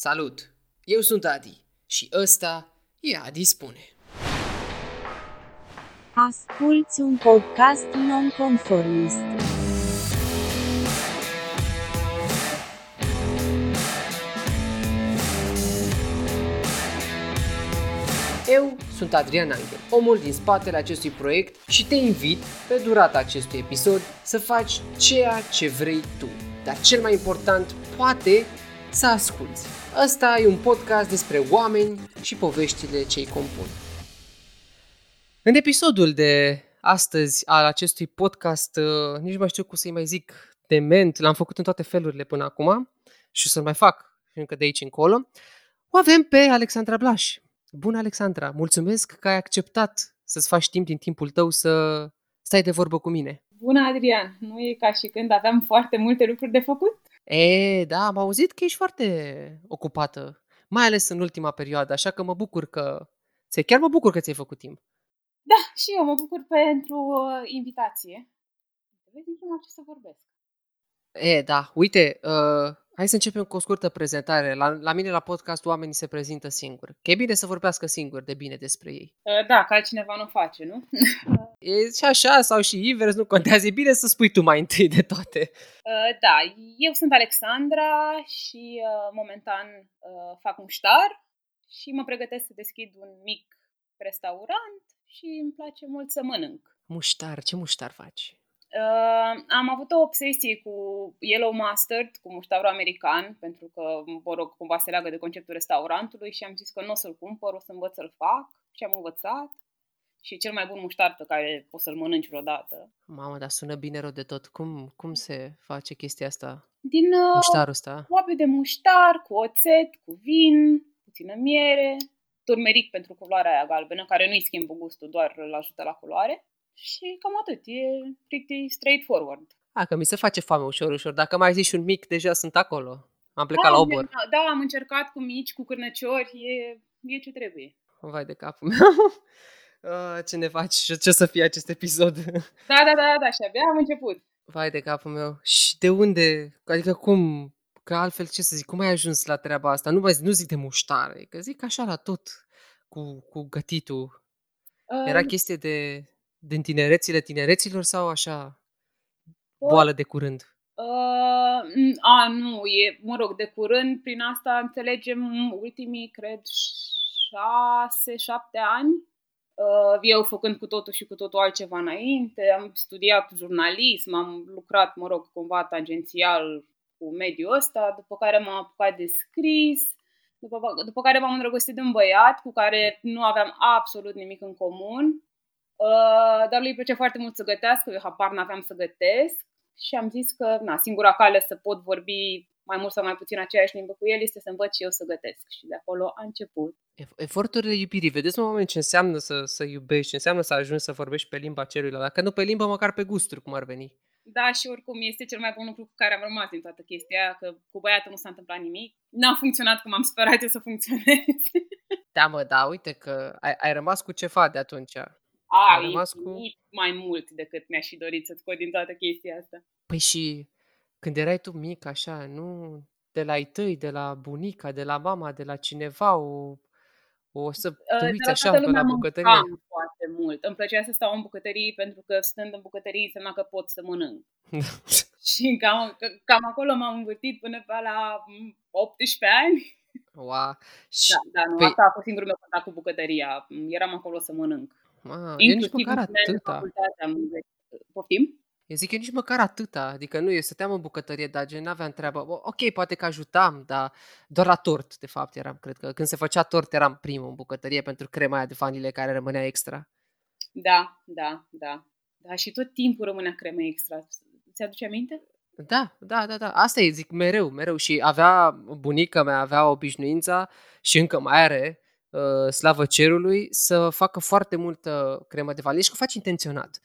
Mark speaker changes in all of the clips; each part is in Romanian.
Speaker 1: Salut! Eu sunt Adi și ăsta e Adi Spune.
Speaker 2: Asculți un podcast nonconformist.
Speaker 1: Eu sunt Adrian Angel, omul din spatele acestui proiect și te invit, pe durata acestui episod, să faci ceea ce vrei tu. Dar cel mai important, poate să asculți. Ăsta e un podcast despre oameni și poveștile ce îi compun. În episodul de astăzi al acestui podcast, uh, nici nu mai știu cum să-i mai zic dement, l-am făcut în toate felurile până acum și o să-l mai fac încă de aici încolo, o avem pe Alexandra Blaș. Bună, Alexandra! Mulțumesc că ai acceptat să-ți faci timp din timpul tău să stai de vorbă cu mine.
Speaker 3: Bună, Adrian! Nu e ca și când aveam foarte multe lucruri de făcut?
Speaker 1: E, da, am auzit că ești foarte ocupată, mai ales în ultima perioadă, așa că mă bucur că... Chiar mă bucur că ți-ai făcut timp.
Speaker 3: Da, și eu mă bucur pentru uh, invitație. Vezi în ce să vorbesc.
Speaker 1: E, da, uite, uh, hai să începem cu o scurtă prezentare. La, la mine la podcast oamenii se prezintă singuri. Că e bine să vorbească singuri de bine despre ei.
Speaker 3: Uh, da, că altcineva nu face, nu?
Speaker 1: e și așa sau și invers, nu contează. E bine să spui tu mai întâi de toate.
Speaker 3: Uh, da, eu sunt Alexandra și uh, momentan uh, fac muștar și mă pregătesc să deschid un mic restaurant și îmi place mult să mănânc.
Speaker 1: Muștar? Ce muștar faci?
Speaker 3: Uh, am avut o obsesie cu Yellow Mustard, cu muștarul american, pentru că, mă rog, cumva se leagă de conceptul restaurantului și am zis că nu o să-l cumpăr, o să învăț să-l fac și am învățat. Și e cel mai bun muștar pe care poți să-l mănânci vreodată.
Speaker 1: Mamă, dar sună bine rău de tot. Cum, cum se face chestia asta?
Speaker 3: Din uh,
Speaker 1: muștarul ăsta?
Speaker 3: Oabe de muștar, cu oțet, cu vin, puțină miere, turmeric pentru culoarea aia galbenă, care nu-i schimbă gustul, doar îl ajută la culoare. Și cam atât, e pretty straightforward.
Speaker 1: A, că mi se face foame ușor, ușor. Dacă mai zici un mic, deja sunt acolo. Am plecat da, la obor.
Speaker 3: Da, am încercat cu mici, cu cârnăciori, e, e ce trebuie.
Speaker 1: Vai de capul meu. Uh, ce ne faci și ce să fie acest episod?
Speaker 3: Da, da, da, da, și abia am început.
Speaker 1: Vai de capul meu. Și de unde? Adică cum? Că altfel, ce să zic, cum ai ajuns la treaba asta? Nu, mai zic, nu zic de muștare, că zic așa la tot cu, cu gătitul. Uh, Era chestie de din tinerețile tinereților sau așa boală de curând?
Speaker 3: Uh, a, nu, e, mă rog, de curând, prin asta înțelegem ultimii, cred, șase, șapte ani. Uh, eu făcând cu totul și cu totul altceva înainte, am studiat jurnalism, am lucrat, mă rog, cumva tangențial cu mediul ăsta, după care m-am apucat de scris, după, după care m-am îndrăgostit de un băiat cu care nu aveam absolut nimic în comun Uh, dar lui îi place foarte mult să gătească, eu habar n-aveam să gătesc și am zis că na, singura cale să pot vorbi mai mult sau mai puțin aceeași limbă cu el este să învăț și eu să gătesc. Și de acolo a început.
Speaker 1: Eforturile iubirii. Vedeți, în moment ce înseamnă să, să iubești, ce înseamnă să ajungi să vorbești pe limba celuilalt. Dacă nu pe limbă, măcar pe gusturi, cum ar veni.
Speaker 3: Da, și oricum este cel mai bun lucru cu care am rămas din toată chestia aia, că cu băiatul nu s-a întâmplat nimic. N-a funcționat cum am sperat eu să funcționeze.
Speaker 1: Da, mă, da, uite că ai, ai rămas cu ceva de atunci.
Speaker 3: A, rămas cu... mai mult decât mi-aș fi dorit să scot din toată chestia asta.
Speaker 1: Păi și când erai tu mic, așa, nu de la ai tăi, de la bunica, de la mama, de la cineva, o, o să te ă, uiți așa pe la bucătărie?
Speaker 3: foarte mult. Îmi plăcea să stau în bucătărie pentru că stând în bucătărie înseamnă că pot să mănânc. și cam, cam acolo m-am învârtit până pe la 18 ani.
Speaker 1: Wow.
Speaker 3: Da, da, nu, păi... asta a fost singurul meu contact cu bucătăria. Eram acolo să mănânc.
Speaker 1: Ma, eu nici măcar atâta.
Speaker 3: Poftim?
Speaker 1: Eu zic, eu nici măcar atâta. Adică nu, eu stăteam în bucătărie, dar gen n-aveam treabă. Ok, poate că ajutam, dar doar la tort, de fapt, eram, cred că. Când se făcea tort, eram primul în bucătărie pentru crema aia de vanile care rămânea extra.
Speaker 3: Da, da, da. Da, și tot timpul rămânea cremă extra. Ți aduce aminte?
Speaker 1: Da, da, da, da. Asta e, zic, mereu, mereu. Și avea, bunica mea avea obișnuința și încă mai are, uh, slavă cerului, să facă foarte multă cremă de vaniliu și că faci intenționat.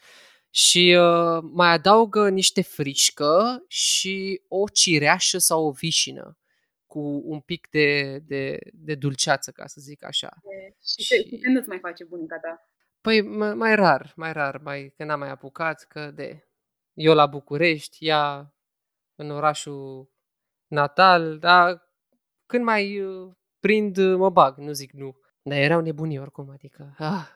Speaker 1: Și uh, mai adaugă niște frișcă și o cireașă sau o vișină cu un pic de, de, de dulceață, ca să zic așa.
Speaker 3: E, și, și când îți mai face bunica ta?
Speaker 1: Păi mai, mai rar, mai rar, mai, că n-am mai apucat, că de... Eu la București, ea în orașul natal, dar când mai uh, prind, uh, mă bag, nu zic nu. Dar erau nebunii oricum, adică... Ah.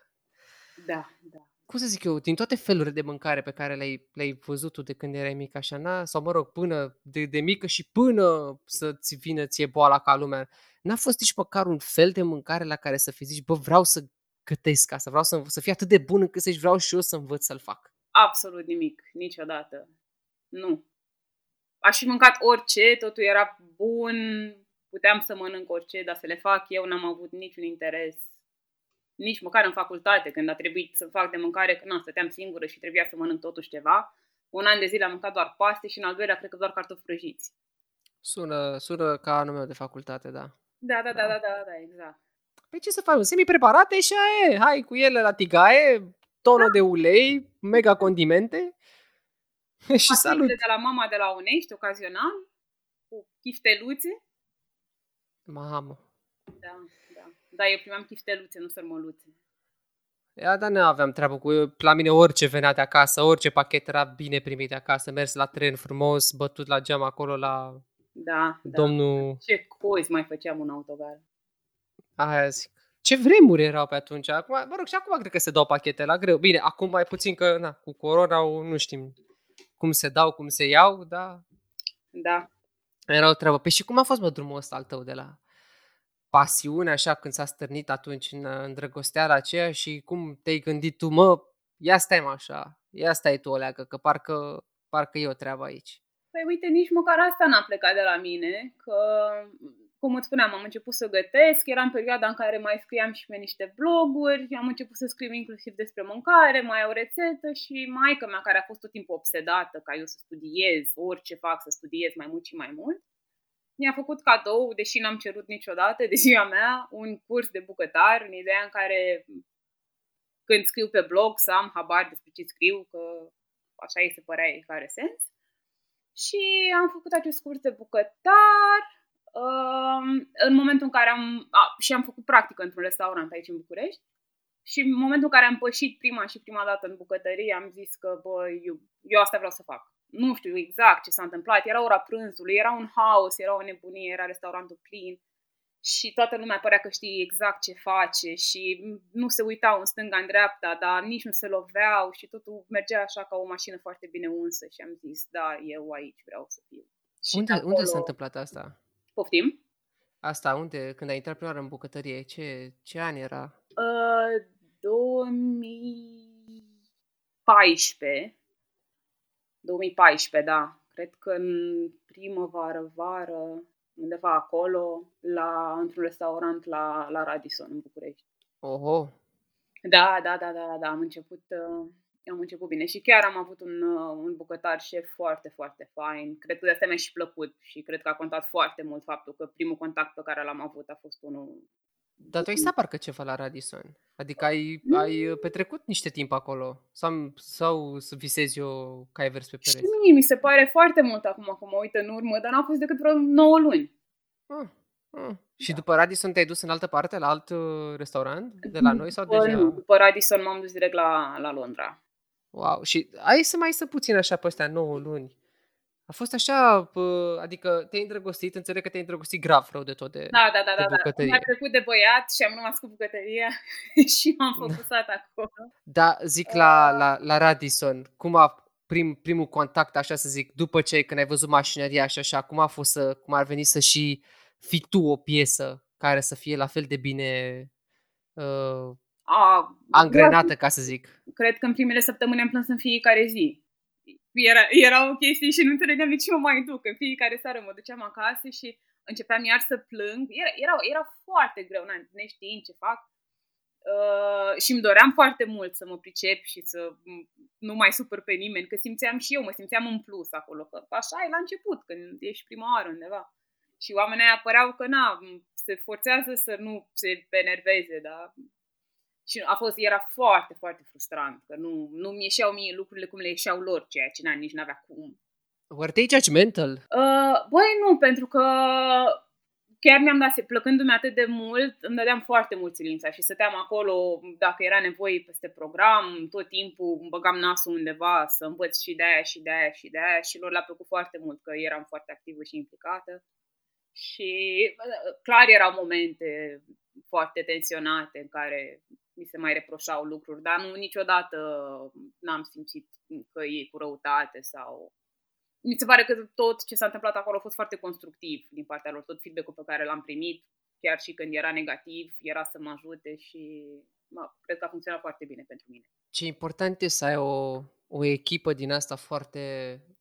Speaker 3: Da, da.
Speaker 1: Cum să zic eu, din toate felurile de mâncare pe care le-ai, le-ai văzut tu de când erai mic așa, na? sau mă rog, până de, de mică și până să-ți vină ție boala ca lumea, n-a fost nici măcar un fel de mâncare la care să fi zici, bă, vreau să gătesc asta, vreau să, să fie atât de bun încât să-și vreau și eu să învăț să-l fac.
Speaker 3: Absolut nimic, niciodată. Nu. Aș fi mâncat orice, totul era bun, puteam să mănânc orice, dar să le fac eu n-am avut niciun interes. Nici măcar în facultate, când a trebuit să fac de mâncare, când nu, stăteam singură și trebuia să mănânc totuși ceva. Un an de zile am mâncat doar paste și în al doilea cred că doar cartofi prăjiți.
Speaker 1: Sună, sună ca anul meu de facultate, da.
Speaker 3: Da, da, da, da, da, da, exact.
Speaker 1: Păi ce să faci? Semi-preparate și aia e. Hai cu ele la tigaie, tonă de ulei, mega condimente și salut.
Speaker 3: de la mama de la Unești, ocazional, cu chifteluțe.
Speaker 1: Mamă.
Speaker 3: Da, da. Da, eu primeam chifteluțe, nu sărmăluțe.
Speaker 1: Ia, dar nu aveam treabă cu eu. La mine orice venea de acasă, orice pachet era bine primit de acasă, mers la tren frumos, bătut la geam acolo la
Speaker 3: Da,
Speaker 1: domnul...
Speaker 3: da. Ce cozi mai făceam un autogar.
Speaker 1: Aia zic. Ce vremuri erau pe atunci. Acum, mă rog, și acum cred că se dau pachete la greu. Bine, acum mai puțin că, na, cu corona nu știm cum se dau, cum se iau, dar
Speaker 3: Da.
Speaker 1: Era o treabă. Păi și cum a fost, mă, drumul ăsta al tău de la pasiune, așa, când s-a stârnit atunci în îndrăgosteala aceea și cum te-ai gândit tu, mă, ia stai mă așa, ia stai tu o leagă, că parcă, parcă e o treabă aici.
Speaker 3: Păi uite, nici măcar asta n-a plecat de la mine, că, cum îți spuneam, am început să gătesc, era în perioada în care mai scriam și pe niște bloguri, am început să scriu inclusiv despre mâncare, mai o rețetă și maica mea, care a fost tot timpul obsedată ca eu să studiez, orice fac să studiez mai mult și mai mult, mi-a făcut cadou, deși n-am cerut niciodată de ziua mea, un curs de bucătar, în ideea în care când scriu pe blog să am habar despre ce scriu, că așa îi se părea ei care sens. Și am făcut acest curs de bucătar um, în momentul în care am... A, și am făcut practică într-un restaurant aici în București. Și în momentul în care am pășit prima și prima dată în bucătărie, am zis că, bă, eu, eu asta vreau să fac. Nu știu exact ce s-a întâmplat. Era ora prânzului, era un haos, era o nebunie, era restaurantul plin și toată lumea părea că știe exact ce face și nu se uitau în stânga, în dreapta, dar nici nu se loveau și totul mergea așa ca o mașină foarte bine unsă și am zis, da, eu aici vreau să fiu. Și
Speaker 1: Unde,
Speaker 3: acolo...
Speaker 1: unde s-a întâmplat asta?
Speaker 3: Poftim?
Speaker 1: Asta, unde, când ai intrat prima oară în bucătărie, ce, ce an era?
Speaker 3: Uh, 2014. 2014, da. Cred că în primăvară, vară, undeva acolo, la, într-un restaurant la, la Radisson, în București.
Speaker 1: Oho,
Speaker 3: Da, da, da, da, da, am început, uh, am început bine și chiar am avut un, uh, un bucătar șef foarte, foarte fain. Cred că de asta mi-a și plăcut și cred că a contat foarte mult faptul că primul contact pe care l-am avut a fost unul
Speaker 1: dar tu ai stat parcă ceva la Radisson. Adică ai,
Speaker 3: Mm.
Speaker 1: ai uh, petrecut niște timp acolo. Sau, sau să visezi eu că ai vers pe
Speaker 3: Și
Speaker 1: pereți.
Speaker 3: mie mi se pare foarte mult acum că mă uit în urmă, dar n-a fost decât vreo 9 luni.
Speaker 1: Ah, ah. Și
Speaker 3: Da.
Speaker 1: după Radisson te-ai dus în altă parte, la alt uh, restaurant de la noi sau
Speaker 3: După,
Speaker 1: deja?
Speaker 3: nu, după Radisson m-am dus direct la, la Londra.
Speaker 1: Wow, și ai să mai să puțin așa pe astea 9 luni. A fost așa, pă, adică te-ai îndrăgostit, înțeleg că te-ai îndrăgostit grav rău de tot de...
Speaker 3: Da, da, da,
Speaker 1: de
Speaker 3: da. da.
Speaker 1: bucătărie.
Speaker 3: Mi-a trecut de băiat și am rămas cu bucătăria și m-am
Speaker 1: Da.
Speaker 3: focusat acolo.
Speaker 1: Da, zic la, la, la Radisson, cum a prim, primul contact, așa să zic, după ce când ai văzut mașinăria și așa, cum a fost să, cum ar veni să și fii tu o piesă care să fie la fel de bine uh,
Speaker 3: A,
Speaker 1: angrenată, ca să zic.
Speaker 3: Cred că în primele săptămâni am plâns în fiecare zi. Era, era o chestie și nu înțelegeam de ce mă mai duc. În fiecare seară mă duceam acasă și începeam iar să plâng. Era, era, era foarte greu, na, neștiind ce fac. Uh, și îmi doream foarte mult să mă pricep și să m- nu mai supăr pe nimeni, că simțeam și eu, mă simțeam în plus acolo, că așa e la început, când ești prima oară undeva. Și oamenii aia păreau că, na, se forțează să nu se enerveze, dar și a fost, era foarte, foarte frustrant, că nu, nu mi ieșeau mie lucrurile cum le ieșeau lor, ceea ce na, nici n-avea cum.
Speaker 1: Were they judgmental?
Speaker 3: Uh, băi, nu, pentru că chiar mi-am dat, se- plăcându-mi atât de mult, îmi dădeam foarte mult silința și stăteam acolo, dacă era nevoie peste program, tot timpul îmi băgam nasul undeva să învăț și de aia și de aia și de aia și lor le-a plăcut foarte mult că eram foarte activă și implicată. Și uh, clar erau momente foarte tensionate în care mi se mai reproșau lucruri, dar nu niciodată n-am simțit că e cu răutate sau... Mi se pare că tot ce s-a întâmplat acolo a fost foarte constructiv din partea lor, tot feedback-ul pe care l-am primit, chiar și când era negativ, era să mă ajute și mă, cred că a funcționat foarte bine pentru mine.
Speaker 1: Ce important e să ai o, o echipă din asta foarte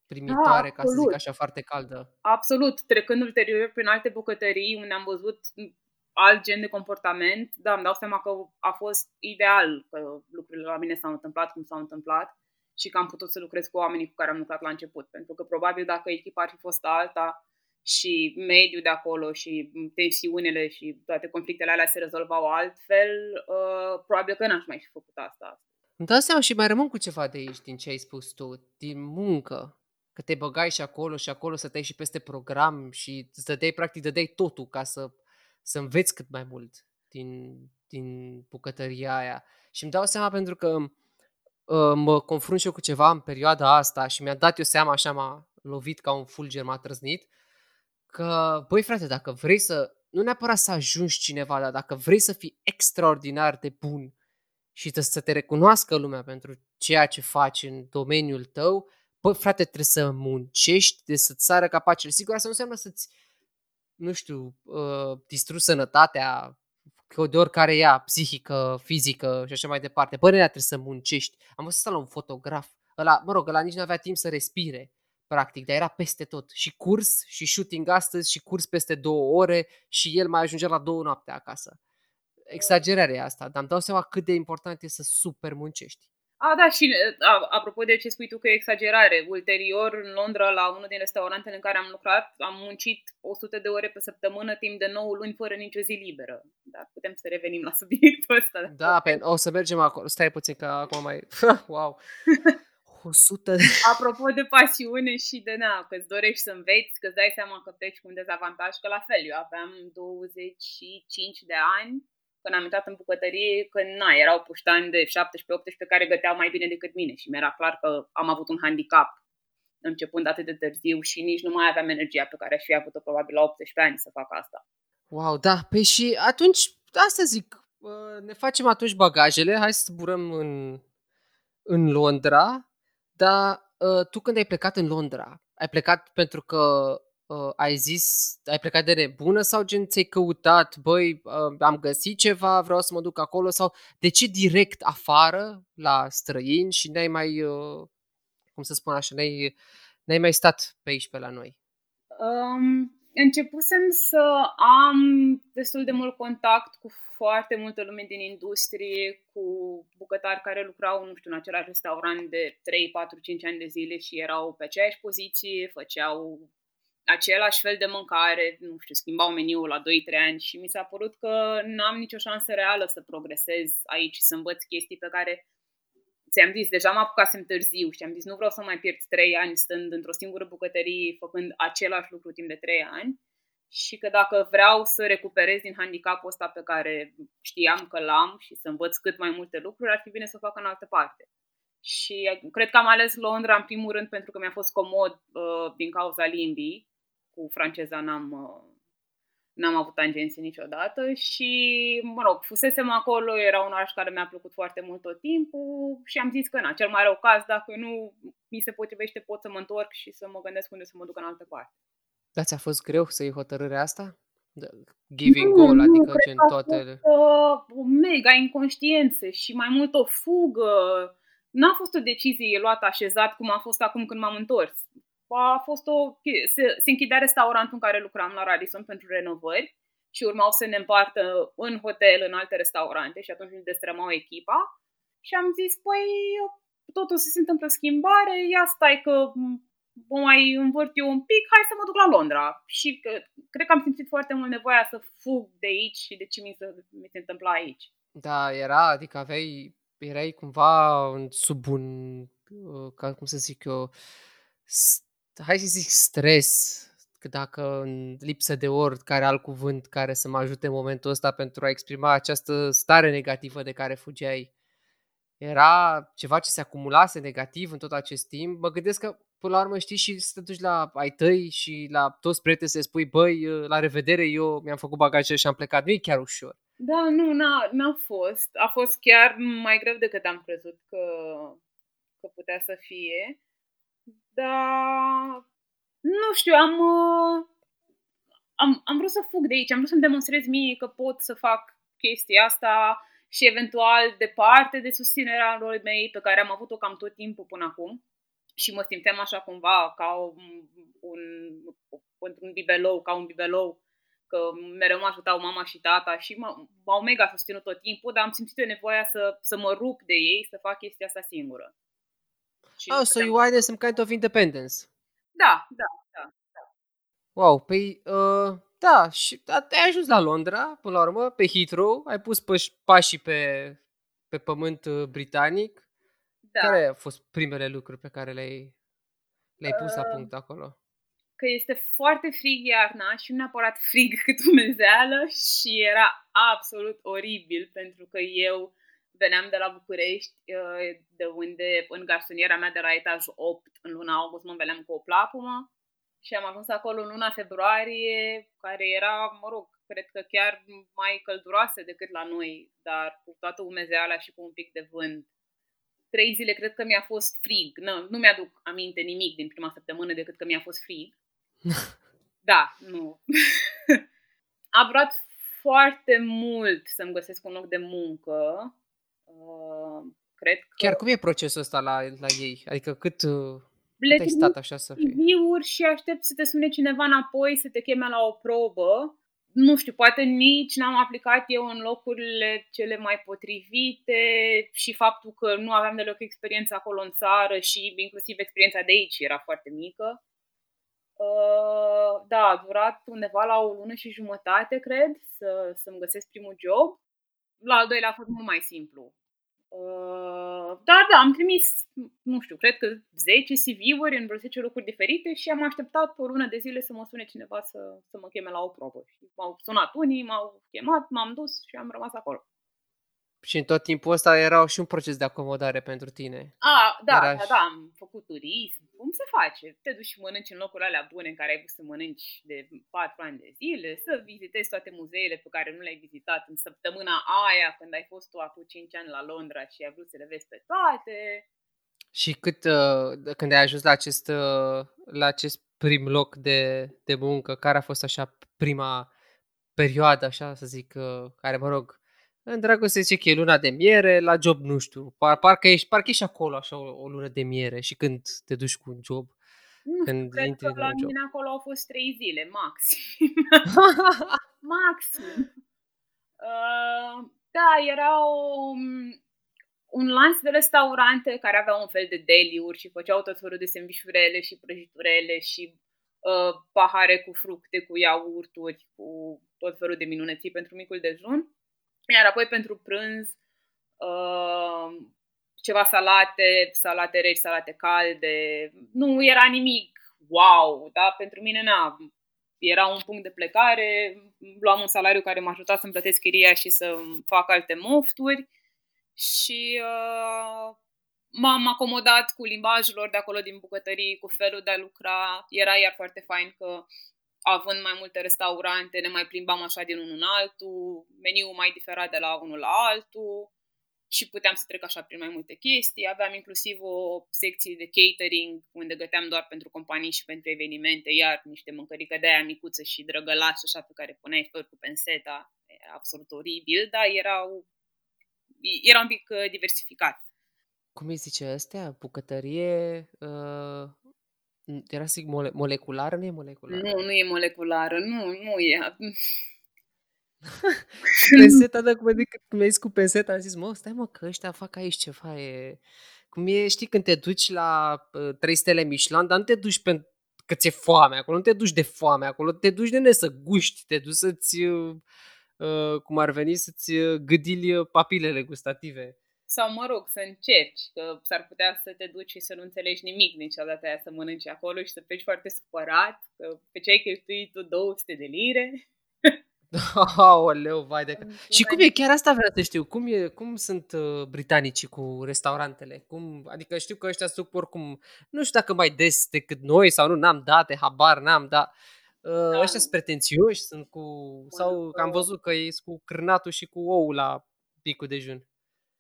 Speaker 1: primitoare, da, ca să zic așa, foarte caldă.
Speaker 3: Absolut. Trecând ulterior prin alte bucătării unde am văzut alt gen de comportament, da, îmi dau seama că a fost ideal că lucrurile la mine s-au întâmplat cum s-au întâmplat și că am putut să lucrez cu oamenii cu care am lucrat la început. Pentru că probabil dacă echipa ar fi fost alta și mediul de acolo și tensiunile și toate conflictele alea se rezolvau altfel, uh, probabil că n-aș mai fi făcut asta.
Speaker 1: Îmi dau seama și mai rămân cu ceva de aici din ce ai spus tu, din muncă. Că te băgai și acolo și acolo să te și peste program și să dai practic, dădeai totul ca să, să înveți cât mai mult din, din bucătăria aia. Și îmi dau seama pentru că uh, mă confrunt și eu cu ceva în perioada asta și mi-a dat eu seama, așa m-a lovit ca un fulger, m-a trăznit, că, băi frate, dacă vrei să, nu neapărat să ajungi cineva, dar dacă vrei să fii extraordinar de bun și să te recunoască lumea pentru ceea ce faci în domeniul tău, bă, frate, trebuie să muncești, de să-ți sară capacele. Sigur, asta nu înseamnă să-ți, nu știu, uh, distrugi sănătatea, de oricare ea, psihică, fizică și așa mai departe. Bă, trebuie să muncești. Am văzut la un fotograf, ăla, mă rog, ăla nici nu avea timp să respire, practic, dar era peste tot. Și curs, și shooting astăzi, și curs peste două ore, și el mai ajungea la două noapte acasă. Exagerarea asta, dar îmi dau seama cât de important e să super muncești.
Speaker 3: A, da, și a, apropo de ce spui tu că e exagerare, ulterior în Londra, la unul din restaurantele în care am lucrat, am muncit 100 de ore pe săptămână timp de 9 luni fără nicio zi liberă. Dar putem să revenim la subiectul ăsta.
Speaker 1: Da, pe, o să mergem acolo. Stai puțin că acum mai... wow! 100 de...
Speaker 3: Apropo de pasiune și de na, că îți dorești să înveți, că îți dai seama că pleci cu un dezavantaj, că la fel, eu aveam 25 de ani când am intrat în bucătărie, că na, erau puștani de 17-18 care găteau mai bine decât mine și mi-era clar că am avut un handicap începând atât de târziu și nici nu mai aveam energia pe care aș fi avut-o probabil la 18 ani să fac asta.
Speaker 1: Wow, da, păi și atunci, asta zic, ne facem atunci bagajele, hai să zburăm în, în Londra, dar ă, tu când ai plecat în Londra, ai plecat pentru că uh, ai zis, ai plecat de nebună sau gen ți-ai căutat, băi, uh, am găsit ceva, vreau să mă duc acolo sau de ce direct afară la străini și n-ai mai, uh, cum să spun așa, n-ai, n-ai mai stat pe aici pe la noi?
Speaker 3: Um, începusem să am destul de mult contact cu foarte multă lume din industrie, cu bucătari care lucrau, nu știu, în același restaurant de 3, 4, 5 ani de zile și erau pe aceeași poziție, făceau același fel de mâncare, nu știu, schimbau meniul la 2-3 ani și mi s-a părut că n-am nicio șansă reală să progresez aici și să învăț chestii pe care ți-am zis, deja mă apucasem târziu și am zis nu vreau să mai pierd 3 ani stând într-o singură bucătărie făcând același lucru timp de 3 ani și că dacă vreau să recuperez din handicapul ăsta pe care știam că l-am și să învăț cât mai multe lucruri, ar fi bine să o fac în altă parte. Și cred că am ales Londra în primul rând pentru că mi-a fost comod uh, din cauza limbii cu franceza n-am, uh, n-am avut tangențe niciodată și, mă rog, fusesem acolo, era un oraș care mi-a plăcut foarte mult tot timpul și am zis că, na, cel mai rău caz, dacă nu mi se potrivește, pot să mă întorc și să mă gândesc unde să mă duc în altă parte.
Speaker 1: Da, ți-a fost greu să iei hotărârea asta? The giving nu, goal, adică nu, gen toate... Fost,
Speaker 3: uh, o mega inconștiență și mai mult o fugă. N-a fost o decizie luată așezat cum a fost acum când m-am întors a fost o... Se, se închidea restaurantul în care lucram la Radisson pentru renovări și urmau să ne împartă în hotel, în alte restaurante și atunci ne destrămau echipa și am zis, păi, totul se întâmplă schimbare, ia stai că o mai învârt eu un pic, hai să mă duc la Londra. Și că, cred că am simțit foarte mult nevoia să fug de aici și de ce mi se, mi se întâmpla aici.
Speaker 1: Da, era, adică aveai, erai cumva sub un, uh, ca, cum să zic eu, hai să zic stres, că dacă în lipsă de ori care alt cuvânt care să mă ajute în momentul ăsta pentru a exprima această stare negativă de care fugeai, era ceva ce se acumulase negativ în tot acest timp, mă gândesc că până la urmă știi și să te duci la ai tăi și la toți prieteni să spui, băi, la revedere, eu mi-am făcut bagajele și am plecat. Nu e chiar ușor.
Speaker 3: Da, nu, n-a, n-a fost. A fost chiar mai greu decât am crezut că, că putea să fie. Dar, nu știu, am, am, am vrut să fug de aici, am vrut să-mi demonstrez mie că pot să fac chestia asta și eventual departe de susținerea lor mei pe care am avut-o cam tot timpul până acum și mă simțeam așa cumva ca un, un, un bibelou, ca un bibelou, că mereu mă ajutau mama și tata și m-au mega susținut tot timpul, dar am simțit eu nevoia să, să mă rup de ei, să fac chestia asta singură.
Speaker 1: Și oh, so you wanted some kind of independence.
Speaker 3: Da, da, da. da.
Speaker 1: Wow, păi, uh, da, și ai ajuns la Londra, până la urmă, pe Heathrow, ai pus pașii pe, pe pământ uh, britanic da. Care au fost primele lucruri pe care le-ai, le-ai pus uh, la punct acolo?
Speaker 3: Că este foarte frig iarna și nu neapărat frig cât umezeală și era absolut oribil pentru că eu veneam de la București, uh, de unde în garsoniera mea de la etajul 8 în luna august mă veneam cu o plapumă și am ajuns acolo în luna februarie, care era, mă rog, cred că chiar mai călduroasă decât la noi, dar cu toată umezeala și cu un pic de vânt trei zile cred că mi-a fost frig. Nu, nu mi-aduc aminte nimic din prima săptămână decât că mi-a fost frig. da, nu. A durat foarte mult să-mi găsesc un loc de muncă. Uh, cred că...
Speaker 1: Chiar cum e procesul ăsta la, la ei? Adică cât, uh, cât ai stat așa să fie?
Speaker 3: și aștept să te sune cineva înapoi, să te cheme la o probă nu știu, poate nici n-am aplicat eu în locurile cele mai potrivite și faptul că nu aveam deloc experiență acolo în țară și inclusiv experiența de aici era foarte mică. Uh, da, a durat undeva la o lună și jumătate, cred, să, să-mi găsesc primul job. La al doilea a fost mult mai simplu. Uh, dar da, am trimis, nu știu, cred că 10 CV-uri în vreo 10 locuri diferite și am așteptat o lună de zile să mă sune cineva să, să mă cheme la o probă. Și m-au sunat unii, m-au chemat, m-am dus și am rămas acolo.
Speaker 1: Și în tot timpul ăsta era și un proces de acomodare pentru tine.
Speaker 3: A, da, era da, da, am făcut turism. Cum se face? Te duci și mănânci în locurile alea bune în care ai vrut să mănânci de 4 ani de zile, să vizitezi toate muzeele pe care nu le-ai vizitat în săptămâna aia când ai fost tu acum 5 ani la Londra și ai vrut să le vezi pe toate.
Speaker 1: Și cât, uh, când ai ajuns la acest, uh, la acest prim loc de, de muncă, care a fost așa prima perioadă, așa să zic, uh, care, mă rog, în dragoste zice că e luna de miere, la job nu știu, par, parcă, ești, parcă ești acolo așa o, o lună de miere și când te duci cu un job.
Speaker 3: Nu când cred că la mine job. acolo au fost trei zile, maxim. maxim. Uh, da, era o, un lanț de restaurante care avea un fel de deliuri și făceau tot felul de sandvișurele și prăjiturele și uh, pahare cu fructe, cu iaurturi, cu tot felul de minunății pentru micul dejun. Iar apoi pentru prânz, uh, ceva salate, salate reci, salate calde. Nu era nimic wow, da? Pentru mine n-a. Era un punct de plecare, luam un salariu care m-a ajutat să-mi plătesc chiria și să fac alte mofturi și uh, m-am acomodat cu limbajul lor de acolo din bucătării, cu felul de a lucra. Era iar foarte fain că având mai multe restaurante, ne mai plimbam așa din unul în altul, meniul mai diferat de la unul la altul și puteam să trec așa prin mai multe chestii. Aveam inclusiv o secție de catering unde găteam doar pentru companii și pentru evenimente, iar niște mâncărică de aia micuță și drăgălaș așa pe care puneai flori cu penseta. Era absolut oribil, dar erau, era un pic uh, diversificat.
Speaker 1: Cum îi zice astea? Bucătărie, uh, era zic mole- moleculară, nu e moleculară?
Speaker 3: Nu, nu e moleculară, nu, nu e.
Speaker 1: penseta, dar cum adică cum ai zis cu penseta, am zis, mă, stai mă, că ăștia fac aici ceva, e... Cum e, știi, când te duci la uh, 3 stele Michelin, dar nu te duci pentru că ți-e foame acolo, nu te duci de foame acolo, te duci de ne să guști, te duci să-ți, uh, uh, cum ar veni, să-ți uh, gâdili papilele gustative.
Speaker 3: Sau, mă rog, să încerci, că s-ar putea să te duci și să nu înțelegi nimic niciodată aia să mănânci acolo și să pleci foarte supărat, că pe ce ai cheltuit tu 200 de lire.
Speaker 1: Aoleu, vai de... Și cum e, chiar asta vreau să știu, cum, e, cum sunt uh, britanicii cu restaurantele? Cum, adică știu că ăștia sunt oricum, nu știu dacă mai des decât noi sau nu, n-am date, habar n-am, dar uh, da. ăștia sunt pretențioși, sunt cu, sau că am văzut că e cu cârnatul și cu ou la picul dejun.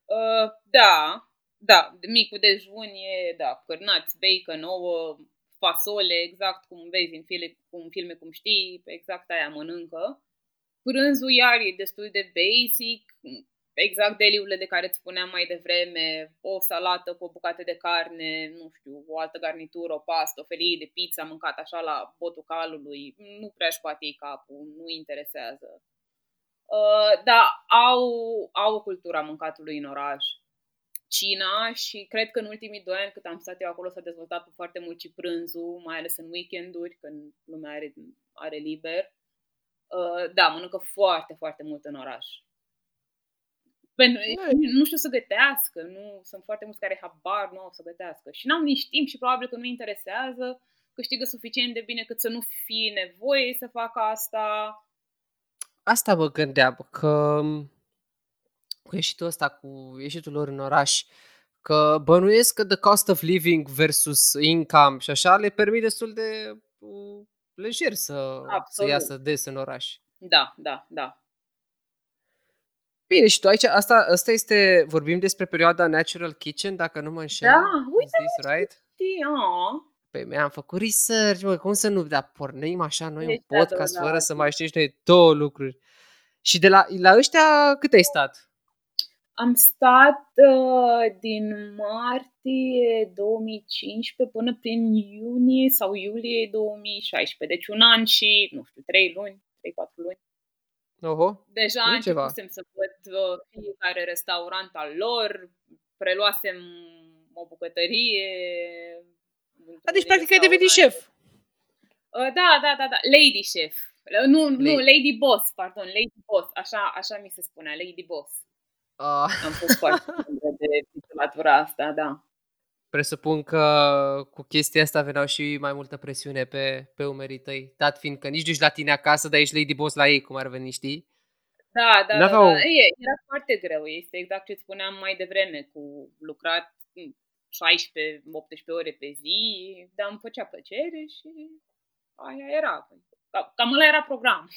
Speaker 3: Uh, da, da, micul dejun e, da, cârnați, bacon, ouă, fasole, exact cum vezi în filme, cum, filme, cum știi, exact aia mănâncă. Prânzul iar e destul de basic, exact deliurile de care îți spuneam mai devreme, o salată cu o bucată de carne, nu știu, o altă garnitură, o pastă, o felie de pizza mâncat așa la botul calului, nu prea își poate capul, nu interesează. Uh, da, au, au cultura mâncatului în oraș. China și cred că în ultimii doi ani cât am stat eu acolo s-a dezvoltat foarte mult și prânzul, mai ales în weekenduri, când lumea are, are liber. Uh, da, mănâncă foarte, foarte mult în oraș. Pentru, nu știu să gătească, nu sunt foarte mulți care habar nu au să gătească și n-au nici timp și probabil că nu interesează, câștigă suficient de bine cât să nu fie nevoie să facă asta.
Speaker 1: Asta mă gândeam, că cu ieșitul ăsta, cu ieșitul lor în oraș, că bănuiesc că the cost of living versus income și așa le permit destul de uh, lejer să, să iasă des în oraș.
Speaker 3: Da, da, da.
Speaker 1: Bine, și tu aici, asta, asta este, vorbim despre perioada Natural Kitchen, dacă nu mă înșel.
Speaker 3: Da, uite,
Speaker 1: this, right?
Speaker 3: Știu.
Speaker 1: Păi mi-am făcut research, mă, cum să nu, dar pornim așa noi deci, un podcast da, fără da. să mai știm noi două lucruri. Și de la, la ăștia cât ai stat?
Speaker 3: Am stat uh, din martie 2015 până prin iunie sau iulie 2016. Deci un an și, nu știu, trei luni, trei, patru luni.
Speaker 1: Oho,
Speaker 3: Deja începusem să văd uh, fiecare restaurant al lor, preluasem o bucătărie.
Speaker 1: A, deci practic ai devenit șef.
Speaker 3: Uh, da, da, da, da, lady chef. Nu, lady. nu, lady boss, pardon, lady boss, așa, așa mi se spunea, lady boss. Uh. Am fost foarte de titulatura asta, da.
Speaker 1: Presupun că cu chestia asta veneau și mai multă presiune pe, pe umerii tăi, dat fiind că nici duci la tine acasă, dar ești lady boss la ei, cum ar veni, știi?
Speaker 3: Da, da, da, da. E, era foarte greu. Este exact ce spuneam mai devreme, cu lucrat 16-18 ore pe zi, dar îmi făcea plăcere și aia era. Cam ăla era program.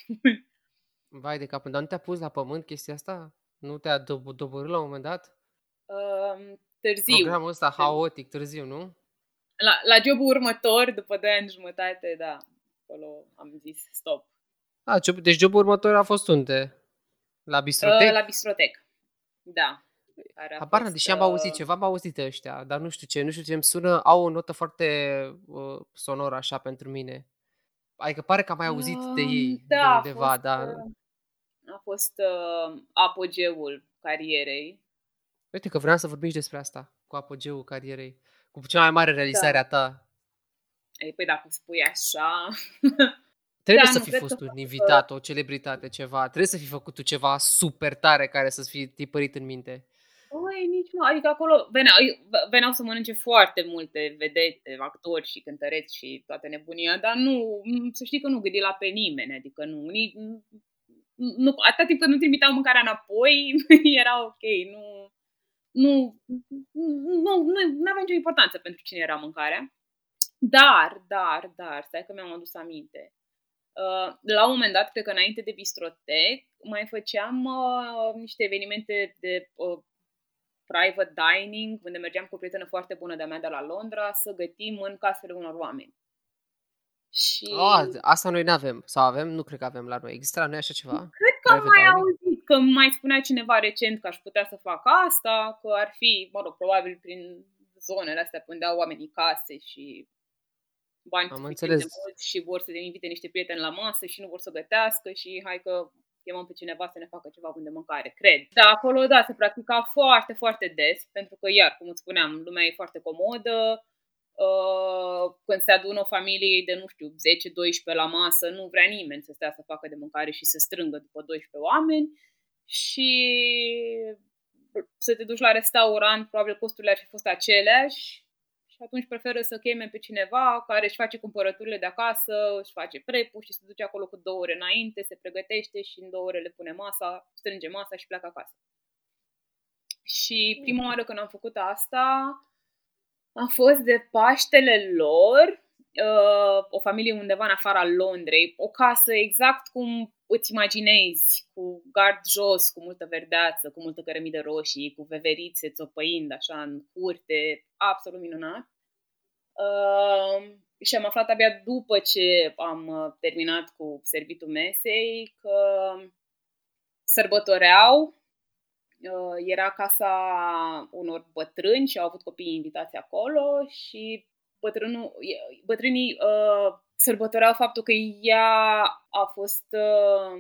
Speaker 1: Vai de cap, dar nu te-a pus la pământ chestia asta? Nu te-a doborât la un moment dat?
Speaker 3: Uh, târziu.
Speaker 1: Programul ăsta haotic, târziu, nu?
Speaker 3: La, la jobul următor, după 2 ani jumătate, da, acolo am zis stop.
Speaker 1: A, deci jobul următor a fost unde? La Bistrotec? Uh,
Speaker 3: la Bistrotec, da.
Speaker 1: Apar, deși am auzit uh, ceva, am auzit ăștia, dar nu știu ce, nu știu ce îmi sună, au o notă foarte uh, sonoră așa pentru mine. Adică pare că am mai auzit uh, de ei da, de undeva, fost, dar... Uh,
Speaker 3: a fost uh, apogeul carierei.
Speaker 1: Uite că vreau să vorbim și despre asta, cu apogeul carierei, cu cea mai mare realizare da. a ta.
Speaker 3: Ei, păi dacă spui așa...
Speaker 1: Trebuie da, să fi fost un invitat, o celebritate, ceva. Trebuie să fi făcut tu ceva super tare care să-ți fi tipărit în minte.
Speaker 3: Oi, nici nu. Adică acolo veneau, veneau să mănânce foarte multe vedete, actori și cântăreți și toată nebunia, dar nu, să știi că nu gândi la pe nimeni, adică nu, nici, nu, atâta timp cât nu trimiteau mâncarea înapoi, era ok, nu, nu, nu, nu avea nicio importanță pentru cine era mâncarea. Dar, dar, dar, stai că mi-am adus aminte. Uh, la un moment dat, cred că înainte de Bistrotec, mai făceam uh, niște evenimente de uh, private dining, unde mergeam cu o prietenă foarte bună de-a mea de la Londra să gătim în casele unor oameni.
Speaker 1: Și... Oh, asta noi nu avem. Sau avem? Nu cred că avem la noi. Există la noi așa ceva?
Speaker 3: Cred că am mai auzit că mai spunea cineva recent că aș putea să fac asta, că ar fi, mă rog, probabil prin zonele astea unde au oamenii case și bani am înțeles. de mulți și vor să te invite niște prieteni la masă și nu vor să gătească și hai că chemăm pe cineva să ne facă ceva bun de mâncare, cred. Dar acolo, da, se practica foarte, foarte des, pentru că, iar, cum îți spuneam, lumea e foarte comodă, Uh, când se adună o familie de, nu știu, 10-12 la masă, nu vrea nimeni să stea să facă de mâncare și să strângă după 12 oameni și să te duci la restaurant, probabil costurile ar fi fost aceleași și și atunci preferă să cheme pe cineva care își face cumpărăturile de acasă, își face prepul și se duce acolo cu două ore înainte, se pregătește și în două ore le pune masa, strânge masa și pleacă acasă. Și prima oară când am făcut asta a fost de Paștele lor, uh, o familie undeva în afara Londrei, o casă exact cum îți imaginezi, cu gard jos, cu multă verdeață, cu multă cărămidă roșii, cu veverițe țopăind așa în curte, absolut minunat. Uh, și am aflat abia după ce am uh, terminat cu servitul mesei că sărbătoreau Uh, era casa unor bătrâni și au avut copii invitați acolo și bătrânul, bătrânii uh, sărbătoreau faptul că ea a fost, uh,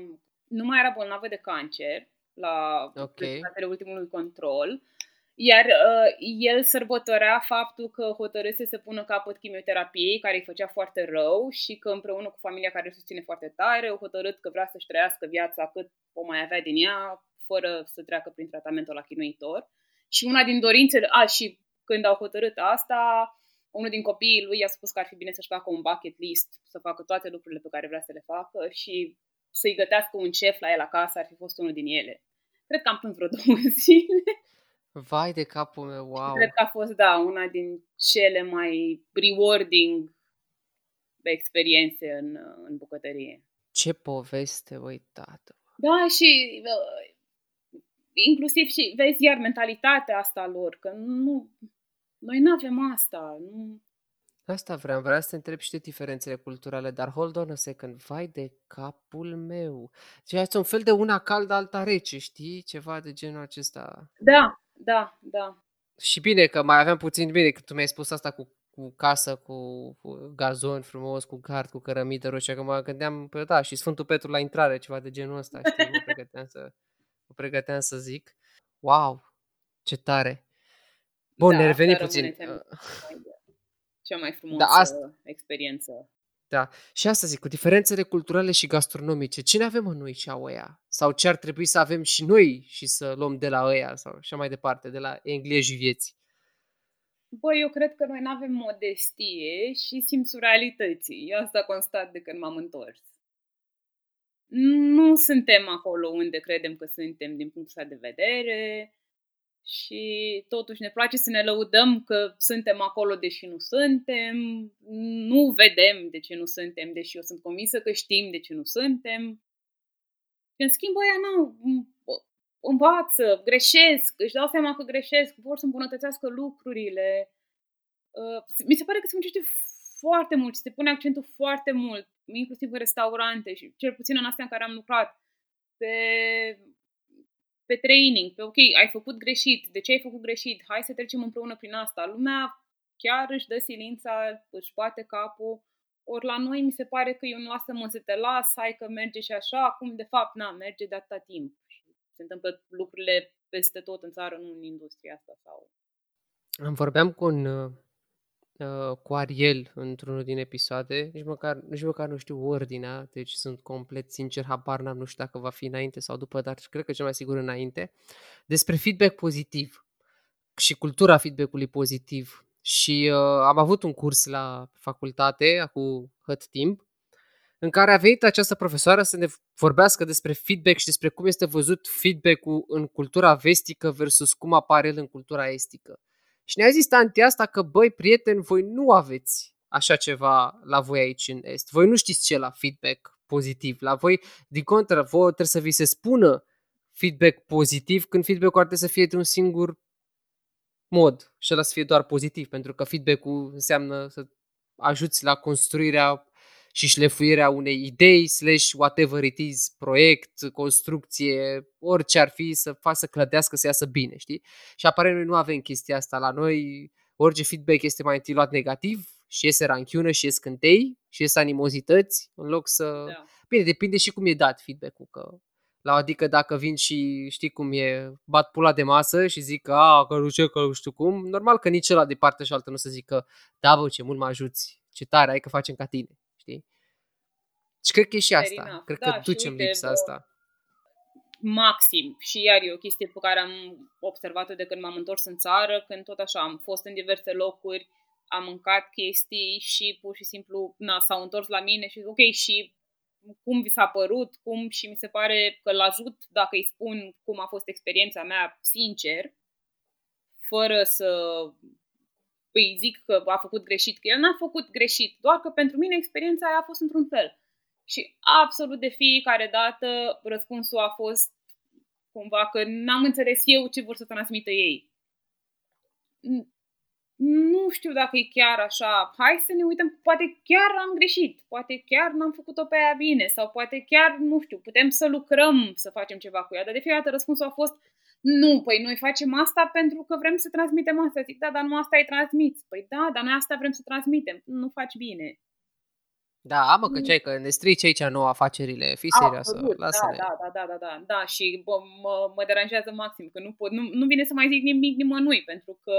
Speaker 3: nu mai era bolnavă de cancer la okay. ultimului control, iar uh, el sărbătorea faptul că hotărâse să pună capăt chimioterapiei, care îi făcea foarte rău și că împreună cu familia care îl susține foarte tare, au hotărât că vrea să-și trăiască viața cât o mai avea din ea, fără să treacă prin tratamentul la chinuitor. Și una din dorințele, a, și când au hotărât asta, unul din copiii lui i-a spus că ar fi bine să-și facă un bucket list, să facă toate lucrurile pe care vrea să le facă și să-i gătească un chef la el acasă, ar fi fost unul din ele. Cred că am plâns vreo două zile.
Speaker 1: Vai de capul meu, wow!
Speaker 3: Cred că a fost, da, una din cele mai rewarding experiențe în, în bucătărie.
Speaker 1: Ce poveste, uitată!
Speaker 3: Da, și inclusiv și vezi iar mentalitatea asta lor, că nu, noi nu avem asta. Nu...
Speaker 1: Asta vreau, vreau să te întreb și de diferențele culturale, dar hold on a second, vai de capul meu. Ceea ce un fel de una caldă, alta rece, știi? Ceva de genul acesta.
Speaker 3: Da, da, da.
Speaker 1: Și bine că mai aveam puțin bine că tu mi-ai spus asta cu, cu casă, cu, cu gazon frumos, cu gard, cu cărămidă roșie, că mă gândeam, pe da, și Sfântul Petru la intrare, ceva de genul ăsta, știi? Mă pregăteam să mă pregăteam să zic. Wow, ce tare! Bun, da, ne revenim puțin.
Speaker 3: Cea mai frumoasă da, asta... experiență.
Speaker 1: Da, și asta zic, cu diferențele culturale și gastronomice, ce ne avem în noi și a ăia? Sau ce ar trebui să avem și noi și să luăm de la ăia sau așa mai departe, de la englezii vieții?
Speaker 3: Băi, eu cred că noi nu avem modestie și simțul realității. Eu asta constat de când m-am întors nu suntem acolo unde credem că suntem din punctul ăsta de vedere și totuși ne place să ne lăudăm că suntem acolo deși nu suntem, nu vedem de ce nu suntem, deși eu sunt convinsă că știm de ce nu suntem. În schimb, ăia nu, învață, greșesc, își dau seama că greșesc, vor să îmbunătățească lucrurile. Uh, mi se pare că se muncește foarte mult, se pune accentul foarte mult inclusiv în restaurante și cel puțin în astea în care am lucrat, pe, pe training, pe ok, ai făcut greșit, de ce ai făcut greșit, hai să trecem împreună prin asta. Lumea chiar își dă silința, își bate capul, ori la noi mi se pare că eu nu lasă-mă să te las, hai că merge și așa, acum de fapt, na, merge de atâta timp. Se întâmplă lucrurile peste tot în țară, nu în industria asta. sau.
Speaker 1: Am vorbeam cu un uh, cu Ariel într-unul din episoade, nici măcar, nici măcar nu știu ordinea, deci sunt complet sincer, habar n-am, nu știu dacă va fi înainte sau după, dar cred că cel mai sigur înainte, despre feedback pozitiv și cultura feedback-ului pozitiv. Și uh, am avut un curs la facultate, acum hăt timp, în care a venit această profesoară să ne vorbească despre feedback și despre cum este văzut feedback-ul în cultura vestică versus cum apare el în cultura estică. Și ne-a zis tantea asta că, băi, prieteni, voi nu aveți așa ceva la voi aici în Est. Voi nu știți ce la feedback pozitiv. La voi, din contră, voi trebuie să vi se spună feedback pozitiv când feedback-ul ar trebui să fie de un singur mod și ăla să fie doar pozitiv, pentru că feedback-ul înseamnă să ajuți la construirea și șlefuirea unei idei, slash whatever it is, proiect, construcție, orice ar fi, să facă să clădească, să iasă bine, știi? Și apare noi nu avem chestia asta. La noi orice feedback este mai întâi luat negativ și iese ranchiună și ies cântei și ies animozități în loc să... Da. Bine, depinde și cum e dat feedback-ul, că la adică dacă vin și știi cum e, bat pula de masă și zic că, a, că nu știu, că nu știu cum, normal că nici ăla de partea și altă nu să zică, da bă, ce mult mă ajuți, ce tare, ai că facem ca tine știi? Și cred că e și asta. Enough. Cred da, că ducem uite, lipsa asta.
Speaker 3: Maxim. Și iar e o chestie pe care am observat-o de când m-am întors în țară, când tot așa am fost în diverse locuri, am mâncat chestii și pur și simplu na, s-au întors la mine și ok, și cum vi s-a părut, cum și mi se pare că îl ajut dacă îi spun cum a fost experiența mea sincer, fără să îi zic că a făcut greșit, că el n-a făcut greșit, doar că pentru mine experiența aia a fost într-un fel. Și absolut de fiecare dată răspunsul a fost cumva că n-am înțeles eu ce vor să transmită ei. Nu știu dacă e chiar așa. Hai să ne uităm. Poate chiar am greșit. Poate chiar n-am făcut-o pe aia bine. Sau poate chiar, nu știu, putem să lucrăm să facem ceva cu ea. Dar de fiecare dată răspunsul a fost nu, păi noi facem asta pentru că vrem să transmitem asta. Zic, da, dar nu asta ai transmis. Păi da, dar noi asta vrem să transmitem. Nu faci bine.
Speaker 1: Da, mă, că ce ai, că ne strici aici nouă afacerile, fii serioasă, lasă-ne.
Speaker 3: Da, da, da, da, da, da, și bă, mă, mă deranjează maxim, că nu, pot, nu, nu vine să mai zic nimic nimănui, pentru că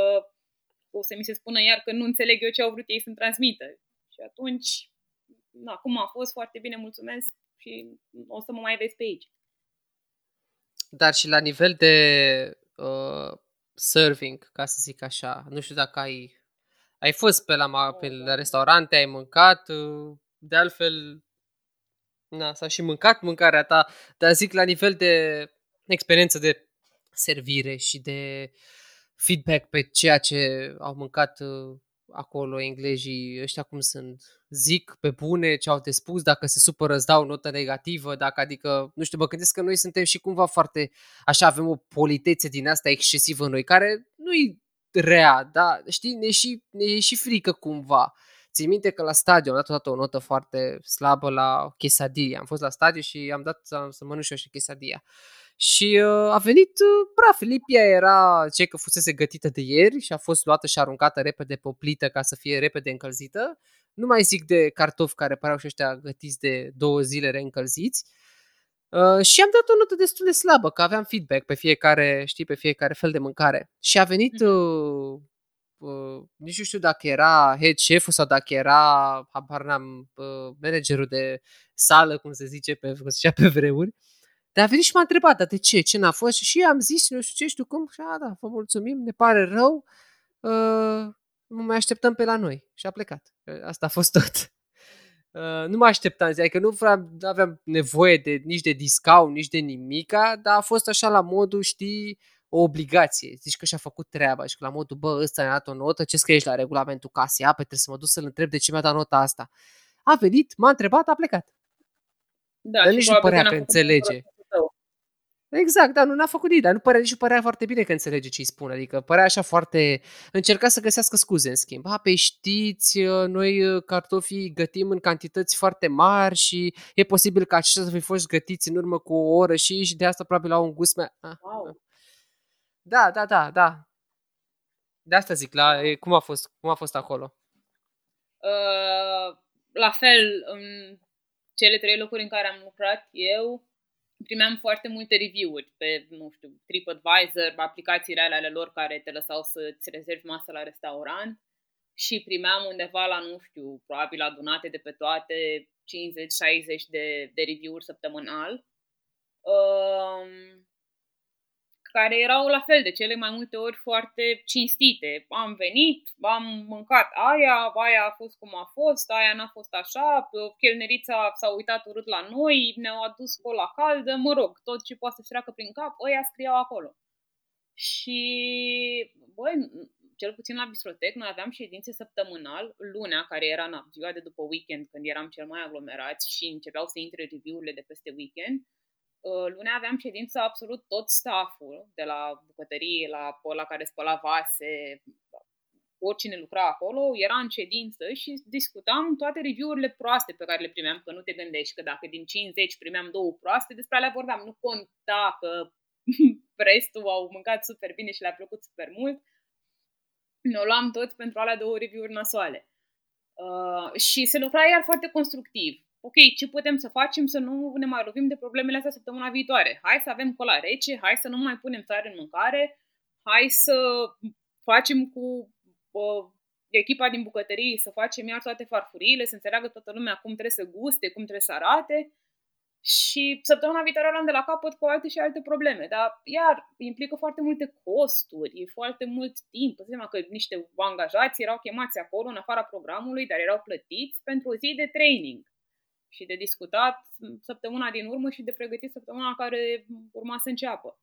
Speaker 3: o să mi se spună iar că nu înțeleg eu ce au vrut ei să-mi transmită. Și atunci, na, cum a fost, foarte bine, mulțumesc și o să mă mai vezi pe aici.
Speaker 1: Dar și la nivel de uh, serving, ca să zic așa, nu știu dacă ai ai fost pe la, pe la restaurante, ai mâncat, uh, de altfel, na, s-a și mâncat mâncarea ta, dar zic la nivel de experiență de servire și de feedback pe ceea ce au mâncat uh, acolo englezii ăștia cum sunt. Zic pe bune ce au de spus, dacă se supără îți dau notă negativă, dacă adică, nu știu, mă gândesc că noi suntem și cumva foarte, așa avem o politețe din asta excesivă în noi, care nu-i rea, da, știi, ne și, ne e și frică cumva. Țin minte că la stadion am dat o notă foarte slabă la quesadilla. Am fost la stadion și am dat să, să mănânc și eu și quesadilla. Și uh, a venit, uh, bra, Filipia era ce că fusese gătită de ieri și a fost luată și aruncată repede pe o plită ca să fie repede încălzită. Nu mai zic de cartofi care păreau și ăștia gătiți de două zile reîncălziți. Uh, și am dat o notă destul de slabă, că aveam feedback pe fiecare, știi, pe fiecare fel de mâncare. Și a venit, mhm. uh, uh, nici nu știu dacă era head chef sau dacă era, habar n-am, uh, managerul de sală, cum se zice pe, cum se zicea pe vremuri. Dar a venit și m-a întrebat, dar de ce? Ce n-a fost? Și am zis, nu știu ce, știu cum, și a, da, vă mulțumim, ne pare rău, uh, nu mai așteptăm pe la noi. Și a plecat. Asta a fost tot. Uh, nu mă așteptam, adică nu vreau, aveam nevoie de, nici de discount, nici de nimica, dar a fost așa la modul, știi, o obligație. Zici că și-a făcut treaba și că la modul, bă, ăsta mi-a dat o notă, ce scrie la regulamentul casei? A, trebuie să mă duc să-l întreb de ce mi-a dat nota asta. A venit, m-a întrebat, a plecat. Da, dar nici nu părea că înțelege. Exact, da, nu n-a făcut nimic, dar nu părea, nici nu părea foarte bine că înțelege ce îi spun, adică părea așa foarte... Încerca să găsească scuze, în schimb. Ha, pe știți, uh, noi uh, cartofii gătim în cantități foarte mari și e posibil ca aceștia să fi fost gătiți în urmă cu o oră și, și de asta probabil au un gust mai... Ah, wow. Da, da, da, da. De asta zic, la, cum, a fost, cum a fost acolo?
Speaker 3: Uh, la fel, în cele trei locuri în care am lucrat eu, primeam foarte multe review-uri pe, nu știu, TripAdvisor, aplicațiile alea ale lor care te lăsau să-ți rezervi masă la restaurant și primeam undeva la, nu știu, probabil adunate de pe toate 50-60 de, de review-uri săptămânal. Um, care erau la fel de cele mai multe ori foarte cinstite. Am venit, am mâncat aia, aia a fost cum a fost, aia n-a fost așa, chelnerița s-a uitat urât la noi, ne-au adus cola caldă, mă rog, tot ce poate să treacă prin cap, ăia scriau acolo. Și, băi, cel puțin la Bistrotec, noi aveam ședințe săptămânal, lunea, care era în ziua de după weekend, când eram cel mai aglomerați și începeau să intre review-urile de peste weekend, Uh, lunea aveam ședință absolut tot stafful, de la bucătărie, la la care spăla vase, oricine lucra acolo, era în ședință și discutam toate review-urile proaste pe care le primeam, că nu te gândești că dacă din 50 primeam două proaste, despre alea vorbeam. Nu conta că restul au mâncat super bine și le-a plăcut super mult. Ne-o luam tot pentru alea două review-uri nasoale. Uh, și se lucra iar foarte constructiv ok, ce putem să facem să nu ne mai lovim de problemele astea săptămâna viitoare? Hai să avem cola rece, hai să nu mai punem sare în mâncare, hai să facem cu uh, echipa din bucătărie să facem iar toate farfuriile, să înțeleagă toată lumea cum trebuie să guste, cum trebuie să arate. Și săptămâna viitoare luăm de la capăt cu alte și alte probleme. Dar, iar, implică foarte multe costuri, foarte mult timp. Îți seama că niște angajați erau chemați acolo în afara programului, dar erau plătiți pentru o zi de training și de discutat săptămâna din urmă și de pregătit săptămâna care urma să înceapă.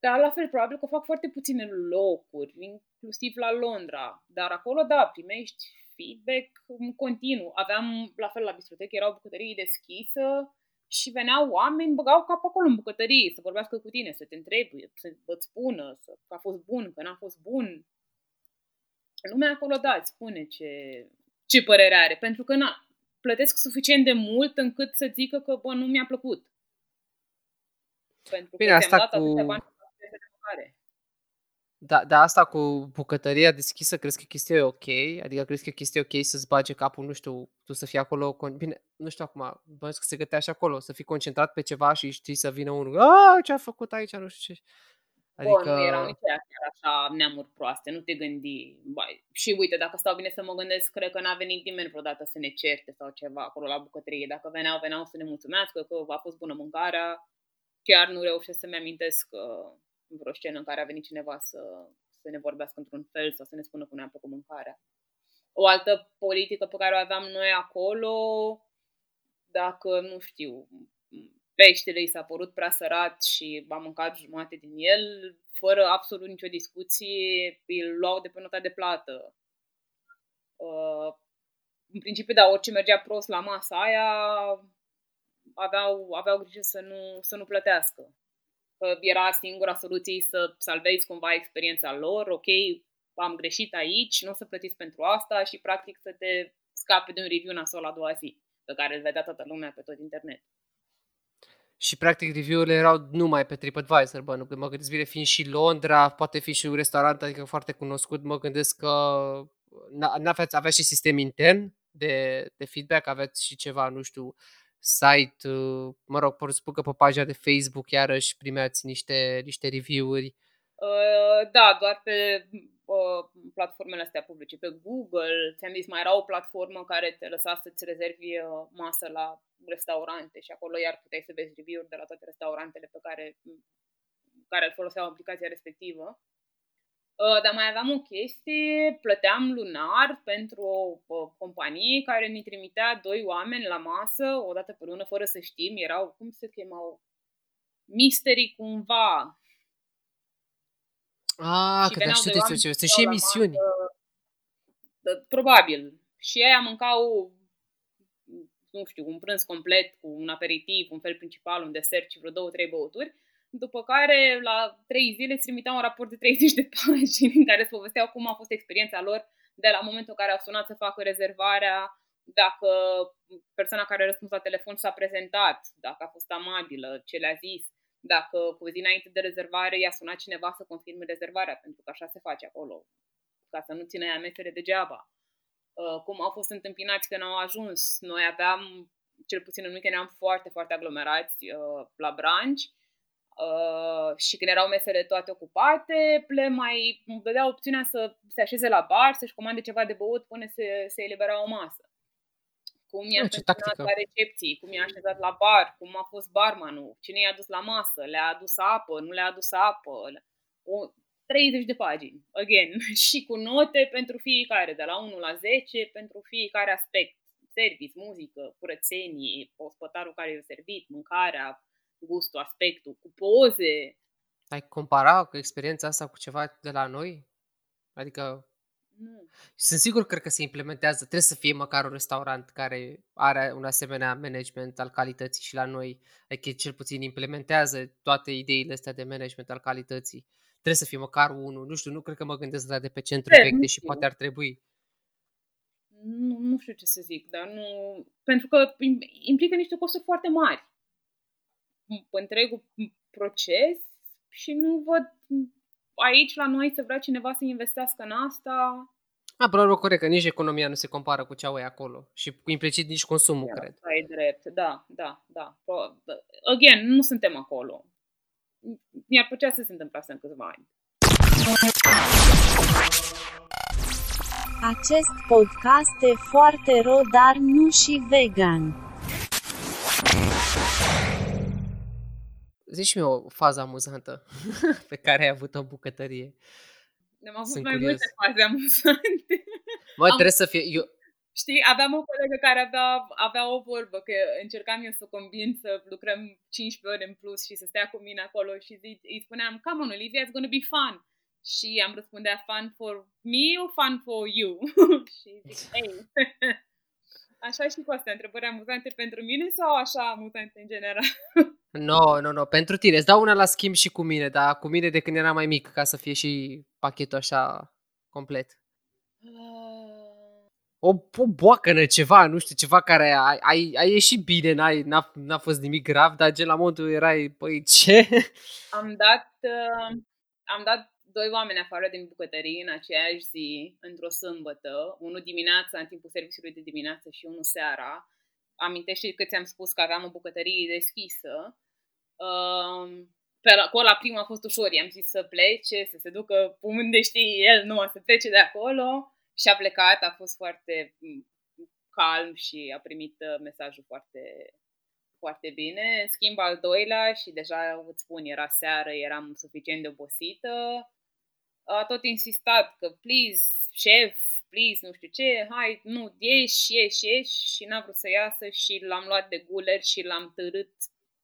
Speaker 3: Dar la fel, probabil că fac foarte puține locuri, inclusiv la Londra. Dar acolo, da, primești feedback în continuu. Aveam, la fel, la bibliotecă erau bucătării deschisă și veneau oameni, băgau cap acolo în bucătărie, să vorbească cu tine, să te întrebi, să îți spună să, că a fost bun, că n-a fost bun. Lumea acolo, da, îți spune ce, ce părere are, pentru că na, plătesc suficient de mult încât să zică că, bă, nu mi-a plăcut. Pentru
Speaker 1: Bine,
Speaker 3: că
Speaker 1: asta
Speaker 3: ți-am dat
Speaker 1: cu-
Speaker 3: atâția bani de mâncare.
Speaker 1: Da, dar asta cu bucătăria deschisă, crezi că chestia e ok? Adică crezi că chestia e ok să-ți bage capul, nu știu, tu să fii acolo, con- bine, nu știu acum, bănuiesc că se gătea și acolo, să fii concentrat pe ceva și știi să vină unul, a, ce a făcut aici, nu știu ce.
Speaker 3: Adică...
Speaker 1: Adică,
Speaker 3: Bă, nu erau nici aia chiar așa neamuri proaste, nu te gândi. Bai. Și uite, dacă stau bine să mă gândesc, cred că n-a venit nimeni vreodată să ne certe sau ceva acolo la bucătărie. Dacă veneau, veneau să ne mulțumească că a fost bună mâncarea. Chiar nu reușesc să-mi amintesc că vreo scenă în care a venit cineva să, să ne vorbească într-un fel sau să ne spună că nu a plăcut mâncarea. O altă politică pe care o aveam noi acolo, dacă, nu știu, peștele i s-a părut prea sărat și a mâncat jumate din el, fără absolut nicio discuție, îl luau de pe nota de plată. Uh, în principiu, da, orice mergea prost la masa aia, aveau, aveau grijă să nu, să nu plătească. Că era singura soluție să salvezi cumva experiența lor, ok, am greșit aici, nu o să plătiți pentru asta și practic să te scape de un review nasol a doua zi, pe care îl vedea toată lumea pe tot internet.
Speaker 1: Și practic review-urile erau numai pe TripAdvisor, bă, nu, că mă gândesc bine, fiind și Londra, poate fi și un restaurant, adică foarte cunoscut, mă gândesc că n- n-aveați, avea și sistem intern de, de feedback, aveți și ceva, nu știu, site, uh, mă rog, pot spun că pe pagina de Facebook iarăși primeați niște, niște review-uri.
Speaker 3: Uh, da, doar pe uh, platformele astea publice, pe Google, ți-am zis, mai era o platformă care te lăsa să-ți rezervi uh, masă la restaurante și acolo iar puteai să vezi review-uri de la toate restaurantele pe care, care foloseau aplicația respectivă. Uh, dar mai aveam o chestie, plăteam lunar pentru o, o companie care ne trimitea doi oameni la masă o dată pe lună fără să știm, erau, cum se chemau, mystery cumva,
Speaker 1: Ah,
Speaker 3: Și
Speaker 1: că da,
Speaker 3: veneau
Speaker 1: știu
Speaker 3: doi
Speaker 1: despre
Speaker 3: oameni
Speaker 1: ce,
Speaker 3: și
Speaker 1: sunt și
Speaker 3: stau la
Speaker 1: emisiuni.
Speaker 3: masă, da, Probabil. Și aia mâncau, nu știu, un prânz complet cu un aperitiv, un fel principal, un desert și vreo două, trei băuturi. După care, la trei zile, îți trimiteau un raport de 30 de pagini în care îți povesteau cum a fost experiența lor de la momentul în care au sunat să facă rezervarea, dacă persoana care a răspuns la telefon s-a prezentat, dacă a fost amabilă, ce le-a zis, dacă cu o zi înainte de rezervare i-a sunat cineva să confirme rezervarea, pentru că așa se face acolo, ca să nu țină ea mesele degeaba. Uh, cum au fost întâmpinați când au ajuns. Noi aveam, cel puțin în weekend, eram foarte, foarte aglomerați uh, la branci uh, și când erau mesele toate ocupate, le mai dădea opțiunea să se așeze la bar, să-și comande ceva de băut până se, se elibera o masă. Cum i-a
Speaker 1: Ah, ce
Speaker 3: întâmpinat
Speaker 1: tactică.
Speaker 3: la recepții, cum i-a așezat la bar, cum a fost barmanul, cine i-a dus la masă, le-a adus apă, nu le-a adus apă. O, 30 de pagini, again, și cu note pentru fiecare, de la 1 la 10, pentru fiecare aspect. Service, muzică, curățenie, ospătarul care i-a servit, mâncarea, gustul, aspectul, cu poze.
Speaker 1: Ai compara cu experiența asta cu ceva de la noi? Adică
Speaker 3: Nu.
Speaker 1: sunt sigur, cred că se implementează. Trebuie să fie măcar un restaurant care are un asemenea management al calității și la noi, adică cel puțin implementează toate ideile astea de management al calității. Trebuie să fie măcar unul. Nu știu, nu cred că mă gândesc la de pe centru
Speaker 3: Cred,
Speaker 1: vechi,
Speaker 3: nu
Speaker 1: deși
Speaker 3: știu.
Speaker 1: poate ar trebui.
Speaker 3: Nu, nu știu ce să zic, dar nu... Pentru că im- implică niște costuri foarte mari. Întregul proces și nu văd aici la noi să vrea cineva să investească în asta.
Speaker 1: A, până la urmă, corect, că nici economia nu se compară cu cea e acolo. Și cu implicit nici consumul, cred.
Speaker 3: Asta e drept, da, da, da. Pro- Again, nu suntem acolo. Mi-ar plăcea să se întâmple asta în câțiva ani.
Speaker 2: Acest podcast e foarte ro, dar nu și vegan.
Speaker 1: Zici-mi o fază amuzantă pe care ai avut-o în bucătărie.
Speaker 3: Am avut
Speaker 1: Sunt
Speaker 3: mai
Speaker 1: curios.
Speaker 3: multe faze amuzante.
Speaker 1: Bă,
Speaker 3: Am-
Speaker 1: trebuie să fie... Eu,
Speaker 3: Știi, aveam o colegă care avea, avea o vorbă, că încercam eu să o convin să lucrăm 15 ore în plus și să stea cu mine acolo și zi, îi spuneam, come on, Olivia, it's gonna be fun. Și am răspundea, fun for me or fun for you? și zic, hey. Așa și cu astea, întrebări amuzante pentru mine sau așa amuzante în general?
Speaker 1: No, no, no, pentru tine. Îți dau una la schimb și cu mine, dar cu mine de când eram mai mic, ca să fie și pachetul așa complet. O, o boacănă, ceva, nu știu, ceva care ai, ai, ai ieșit bine, n-ai, n-a, n-a fost nimic grav, dar gen la modul erai, păi ce?
Speaker 3: Am dat, uh, am dat doi oameni afară din bucătărie în aceeași zi, într-o sâmbătă, unul dimineața, în timpul serviciului de dimineață și unul seara. Amintește că ți-am spus că aveam o bucătărie deschisă. Uh, pe la, cu la prima a fost ușor, i-am zis să plece, să se ducă unde știe el, nu să plece de acolo. Și a plecat, a fost foarte mm, calm și a primit uh, mesajul foarte, foarte bine. În schimb al doilea și deja îți spun, era seară, eram suficient de obosită. A tot insistat că, please, șef, please, nu știu ce, hai, nu, ieși, ieși, ieși și n-a vrut să iasă și l-am luat de guler și l-am târât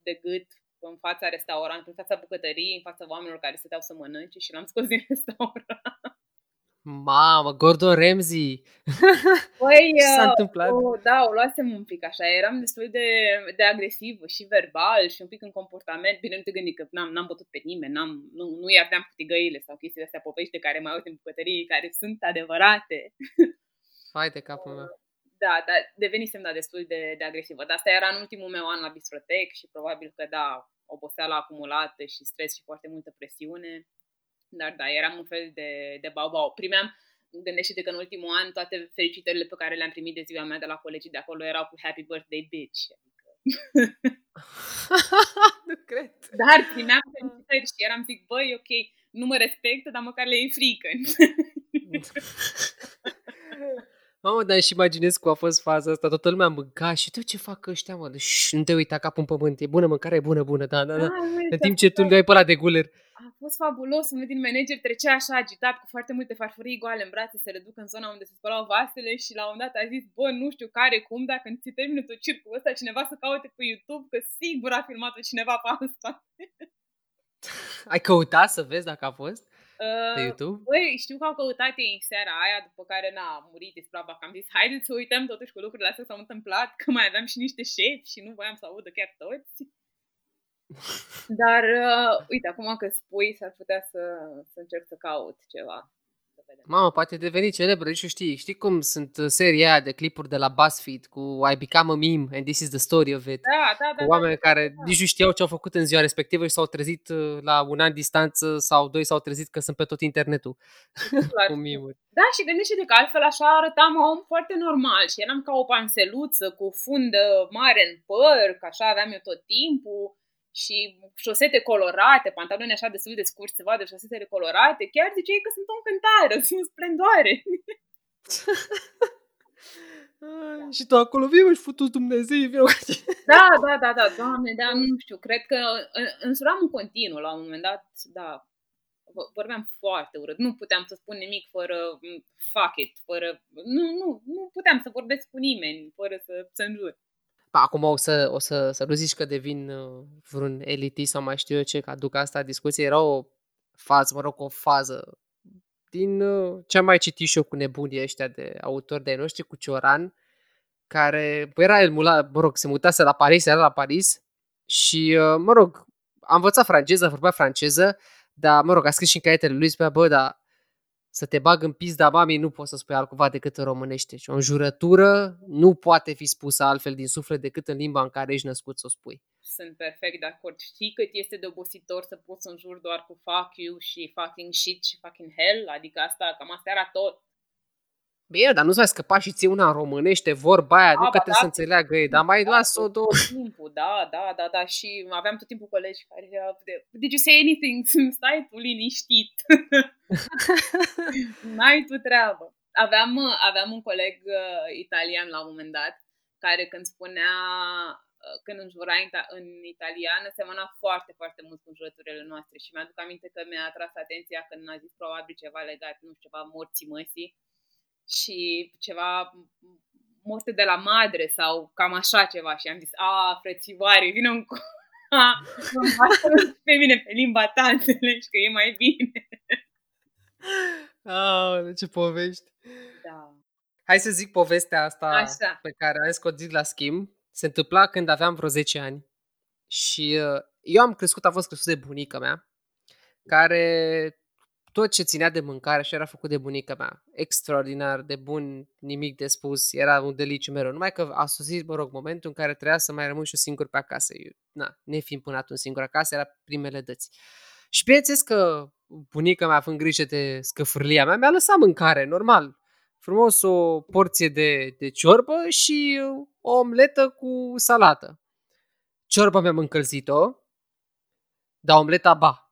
Speaker 3: de gât în fața restaurantului, în fața bucătăriei, în fața oamenilor care stăteau să mănânce și l-am scos din restaurant.
Speaker 1: Mamă, Gordon Ramsay!
Speaker 3: Păi,
Speaker 1: Ce s-a
Speaker 3: uh,
Speaker 1: întâmplat?
Speaker 3: O, da, o luasem un pic așa, eram destul de, de agresivă și verbal și un pic în comportament. Bine, nu te gândi că n-am, n-am bătut pe nimeni, n-am, nu, nu i-ardeam cu tigăile sau chestiile astea povești de care mai aud în bucătării, care sunt adevărate.
Speaker 1: Hai de capul meu.
Speaker 3: Da, dar devenisem da, destul de, de agresivă. Dar asta era în ultimul meu an la Bistrotec și probabil că da, oboseala acumulată și stres și foarte multă presiune. Dar da, eram un fel de, de bau-bau. Primeam, gândește-te că în ultimul an toate felicitările pe care le-am primit de ziua mea de la colegii de acolo erau cu Happy Birthday Bitch. Adică.
Speaker 1: nu cred.
Speaker 3: Dar primeam felicitări și eram zic, băi, ok, nu mă respectă, dar măcar le e frică.
Speaker 1: Mamă, dar și imaginez cum a fost faza asta, toată lumea mânca și tu ce fac ăștia, mă? Deci nu te uita capul în pământ, e bună mâncare, e bună, bună, da, da, da. În timp ce tu îl dai pe ăla de guler.
Speaker 3: A fost fabulos, unul din manager trecea așa agitat cu foarte multe farfurii goale în brațe să le ducă în zona unde se spălau vasele și la un moment dat a zis, bă, nu știu care, cum, dacă ți termină tot circul ăsta, cineva să caute pe YouTube, că sigur a filmat-o cineva pe asta.
Speaker 1: Ai căutat să vezi dacă a fost pe
Speaker 3: Uh,
Speaker 1: YouTube?
Speaker 3: Băi, știu că au căutat ei în seara aia, după care n-a murit isprava, că am zis, haideți să uităm totuși cu lucrurile astea s-au întâmplat, că mai aveam și niște șefi și nu voiam să audă chiar toți. Dar, uh, uite, acum că spui, s-ar putea să, să încerc să caut ceva. Să vedem.
Speaker 1: Mamă, poate deveni celebră, nici nu știi. Știi cum sunt uh, seria aia de clipuri de la BuzzFeed cu I become a meme and this is the story of it.
Speaker 3: Da, da, da.
Speaker 1: Cu
Speaker 3: da,
Speaker 1: oameni
Speaker 3: da,
Speaker 1: care
Speaker 3: da.
Speaker 1: nici nu știau ce au făcut în ziua respectivă și s-au trezit uh, la un an distanță sau doi s-au trezit că sunt pe tot internetul
Speaker 3: Clar.
Speaker 1: cu mimuri.
Speaker 3: Da, și gândește-te că altfel așa arătam om foarte normal și eram ca o panseluță cu fundă mare în păr, că așa aveam eu tot timpul și șosete colorate, pantaloni așa destul de scurți, se vadă șosetele colorate, chiar ziceai că sunt o încântare, sunt splendoare.
Speaker 1: Ai, Și tu acolo, vii și futus Dumnezeu, vreau
Speaker 3: Da, da, da, da, doamne, da, nu știu, cred că în- însuram în continuu la un moment dat, da, v- vorbeam foarte urât, nu puteam să spun nimic fără mm, fuck it, fără, nu, nu, nu puteam să vorbesc cu nimeni fără să cenzur.
Speaker 1: Pa, acum o să, o să, să nu zici că devin uh, vreun elitist sau mai știu eu ce, că aduc asta în discuție. Era o fază, mă rog, o fază din uh, ce am mai citit și eu cu nebunii ăștia de autori de noștri, cu Cioran, care bă, era el, mula, mă rog, se mutase la Paris, era la Paris și, uh, mă rog, a învățat franceză, vorbea franceză, dar, mă rog, a scris și în caietele lui, spunea, bă, dar să te bag în pizda mamei nu poți să spui altcumva decât în românește. Și o înjurătură nu poate fi spusă altfel din suflet decât în limba în care ești născut să o spui.
Speaker 3: Sunt perfect de acord. Știi cât este de obositor să poți să înjuri doar cu fuck you și fucking shit și fucking hell? Adică asta, cam asta era tot.
Speaker 1: Bine, dar nu-ți mai scăpa și ție una în românește, vorba aia,
Speaker 3: Da,
Speaker 1: nu că
Speaker 3: ba
Speaker 1: trebuie
Speaker 3: da.
Speaker 1: să înțeleagă ei, dar mai
Speaker 3: Da,
Speaker 1: las-o două.
Speaker 3: Timpul, da, da, da, da, și aveam tot timpul colegi care erau de, did you say anything? Stai tu liniștit. N-ai tu treabă. Aveam, aveam un coleg uh, italian la un moment dat care când spunea uh, când înjura în, în italiană, semăna foarte, foarte mult cu jurăturile noastre și mi-aduc aminte că mi-a atras atenția când a zis probabil ceva legat, nu știu, ceva morții măsii și ceva morte de la madre sau cam așa ceva și am zis, a, frățioare, vină un cu... pe mine pe limba ta, înțelegi că e mai bine.
Speaker 1: Oh, ce povești.
Speaker 3: Da.
Speaker 1: Hai să zic povestea asta
Speaker 3: Așa.
Speaker 1: pe care am zis că o zic la schimb. Se întâmpla când aveam vreo 10 ani și uh, eu am crescut, am fost crescut de bunica mea, care tot ce ținea de mâncare și era făcut de bunica mea. Extraordinar, de bun, nimic de spus, era un deliciu mereu. Numai că a sosit, mă rog, momentul în care trebuia să mai rămân și eu singur pe acasă. Eu, na, nefiind până atunci singur acasă, era primele dăți. Și bineînțeles că bunica mea, având grijă de scăfârlia mea, mi-a lăsat mâncare, normal. Frumos o porție de, de ciorbă și o omletă cu salată. Ciorba mi-am încălzit-o, dar omleta ba.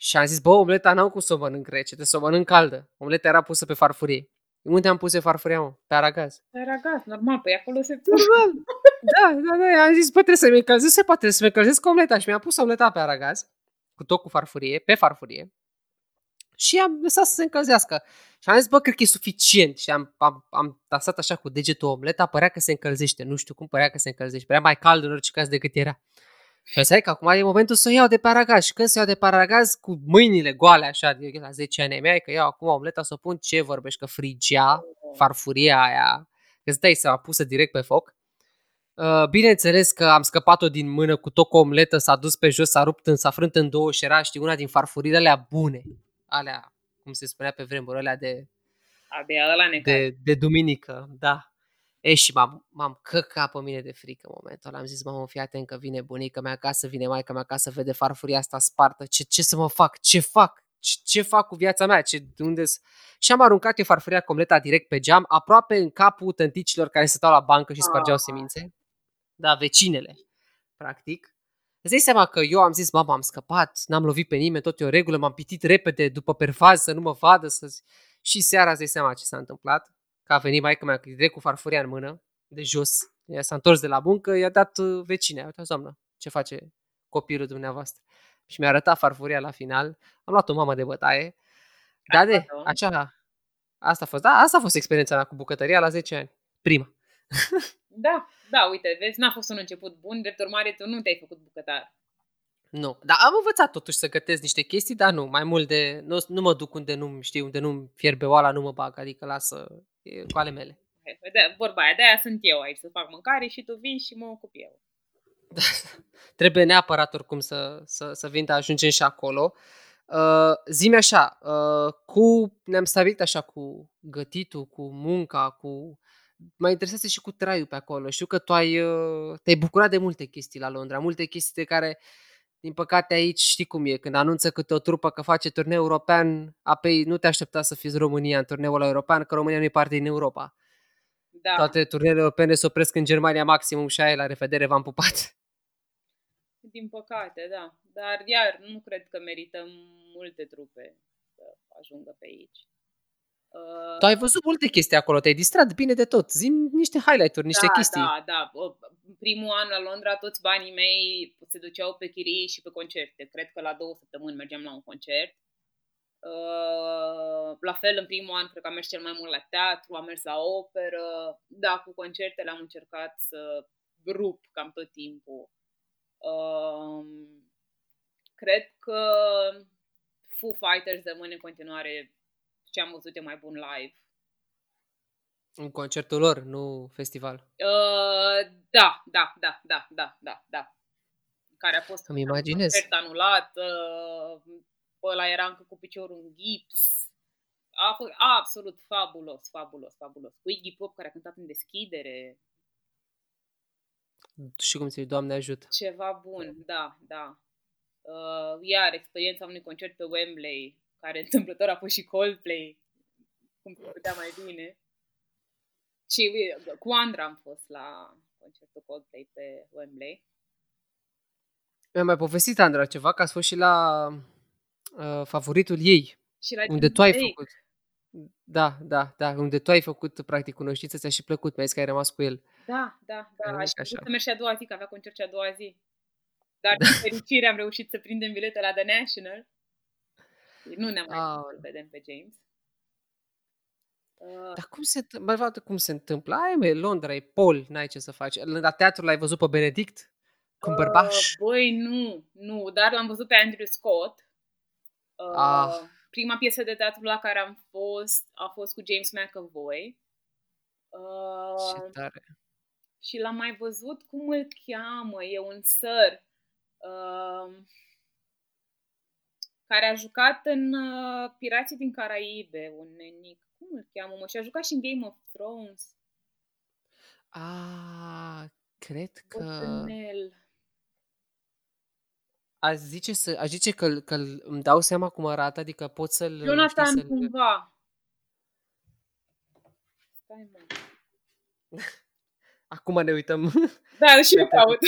Speaker 1: Și am zis, bă, omleta n-am cum să o mănânc rece, trebuie să o mănânc caldă. Omleta era pusă pe farfurie. Unde am pus pe farfuria, mă? Pe aragaz.
Speaker 3: Pe aragaz, normal, pe acolo se...
Speaker 1: Normal. da, da, da, am zis, bă, trebuie să-mi încălzesc, se poate, să-mi încălzesc omleta. Și mi-am pus omleta pe aragaz, cu tot cu farfurie, pe farfurie. Și am lăsat să se încălzească. Și am zis, bă, cred că e suficient. Și am, am, am tasat așa cu degetul omleta, părea că se încălzește. Nu știu cum părea că se încălzește. Părea mai cald în orice caz decât era. Și am că acum e momentul să o iau de paragaz. Și când să iau de paragaz cu mâinile goale așa, de la 10 ani mea, că iau acum omleta să o pun, ce vorbești, că frigea farfuria aia, că îți dai seama, pusă direct pe foc. Uh, bineînțeles că am scăpat-o din mână cu tot cu omletă, s-a dus pe jos, s-a rupt, în, s-a frânt în două și era, știi, una din farfurile alea bune. Alea, cum se spunea pe vremuri, alea de,
Speaker 3: Abia ăla ne
Speaker 1: de, de duminică, da. E, și m-am, m-am căcat pe mine de frică în momentul ăla. Am zis, mamă, fii atent că vine bunica mea acasă, vine maica mea acasă, vede farfuria asta spartă. Ce, ce să mă fac? Ce fac? Ce, ce fac cu viața mea? Ce, unde și am aruncat eu farfuria completa direct pe geam, aproape în capul tânticilor care stau la bancă și spărgeau
Speaker 3: Ah.
Speaker 1: semințe. Da, vecinele, practic. Îți dai seama că eu am zis, mama, am scăpat, n-am lovit pe nimeni, tot e o regulă, m-am pitit repede după perfaz să nu mă vadă. Să... Și seara îți dai seama ce s-a întâmplat. Că a venit maica mea direct cu farfuria în mână, de jos. Ea s-a întors de la muncă, i-a dat uh, vecine. Uite, doamnă, ce face copilul dumneavoastră? Și mi-a arătat farfuria la final. Am luat o mamă de bătaie. Da, de,
Speaker 3: luat-o?
Speaker 1: așa, asta a fost, da, asta a fost experiența mea cu bucătăria la 10 ani. Prima.
Speaker 3: Da, da, uite, vezi, n-a fost un început bun, drept urmare tu nu te-ai făcut bucătar.
Speaker 1: Nu, dar am învățat totuși să gătesc niște chestii, dar nu, mai mult de, nu, nu mă duc unde nu știu, unde nu fierbe oala, nu mă bag, adică lasă e, cu ale mele.
Speaker 3: De, vorba aia, de-aia sunt eu aici să fac mâncare și tu vii și mă ocup eu.
Speaker 1: Trebuie neapărat oricum să, să, să vin, dar ajungem și acolo. Uh, zi-mi așa, uh, cu, ne-am stabilit așa cu gătitul, cu munca, cu... Mă interesează și cu traiul pe acolo. Știu că tu ai, uh, te-ai bucurat de multe chestii la Londra, multe chestii de care, din păcate, aici știi cum e. Când anunță câte o trupă că face turneu european, apoi nu te aștepta să fiți România în turneul european, că România nu e parte din Europa.
Speaker 3: Da,
Speaker 1: Toate turnele europene se opresc în Germania maximum și aia la revedere, v-am pupat.
Speaker 3: din păcate, da. Dar iar nu cred că merităm multe trupe să ajungă pe aici. Uh,
Speaker 1: Tu ai văzut multe chestii acolo, te-ai distrat bine de tot. Zim niște highlight-uri, niște
Speaker 3: da,
Speaker 1: chestii.
Speaker 3: Da, da. O, Primul an la Londra, toți banii mei se duceau pe chirii și pe concerte. Cred că la două săptămâni mergeam la un concert. Uh, la fel, în primul an, cred că am mers cel mai mult la teatru, am mers la operă. Da, cu concerte am încercat să rup cam tot timpul. Uh, cred că Foo Fighters rămâne în continuare ce am văzut eu mai bun live.
Speaker 1: În concertul lor, nu festival.
Speaker 3: Uh, da, da, da, da, da, da, da. Care a fost
Speaker 1: Îmi
Speaker 3: un
Speaker 1: imaginez.
Speaker 3: concert anulat, uh, ăla era încă cu piciorul în gips. A fost absolut fabulos, fabulos, fabulos. Cu Iggy Pop care a cântat în deschidere.
Speaker 1: Și cum ți Doamne ajută.
Speaker 3: Ceva bun, da, da. Uh, iar experiența unui concert pe Wembley, care întâmplător a fost și Coldplay, cum se putea mai bine. Și uh, cu Andra am fost la concertul Coldplay pe Wembley.
Speaker 1: Mi-a mai povestit, Andra, ceva, că ați fost și la uh, favoritul ei,
Speaker 3: Și la
Speaker 1: unde tu ai
Speaker 3: Drake.
Speaker 1: făcut. Da, da, da, unde tu ai făcut, practic, cunoștință, ți-a și plăcut, mi-ai zis că ai rămas cu el.
Speaker 3: Da, da, da.
Speaker 1: Că
Speaker 3: Aș
Speaker 1: zic așa.
Speaker 3: vrut să merg și a doua zi, că avea concert și a doua zi. Dar, din fericire, am reușit să prindem bilete la The National. Nu ne-am mai
Speaker 1: Aoleu.
Speaker 3: putut să vedem pe James. Uh,
Speaker 1: Dar cum se, întâmplă? Mai vadă cum se întâmplă? Ai, mă, e Londra, e Pol, n-ai ce să faci. La teatru l-ai văzut pe Benedict? Cu un bărbaș?
Speaker 3: Uh, băi, nu, nu, dar l-am văzut pe Andrew Scott. Uh,
Speaker 1: Ah.
Speaker 3: Prima piesă de teatru la care am fost a fost cu James McAvoy. Uh,
Speaker 1: Ce tare.
Speaker 3: și l-am mai văzut, cum îl cheamă, e un săr uh, care a jucat în uh, Pirații din Caraibe, un nenic. Cum îl cheamă, mă? Și a jucat și în Game of Thrones.
Speaker 1: A, cred că...
Speaker 3: Bătrânel.
Speaker 1: Aș zice, să, aș zice că, că îmi dau seama cum arată, adică pot să-l...
Speaker 3: Jonathan
Speaker 1: știi, să-l...
Speaker 3: cumva. Stai, mă.
Speaker 1: Acum ne uităm.
Speaker 3: Da, și eu
Speaker 1: Uite.
Speaker 3: caut.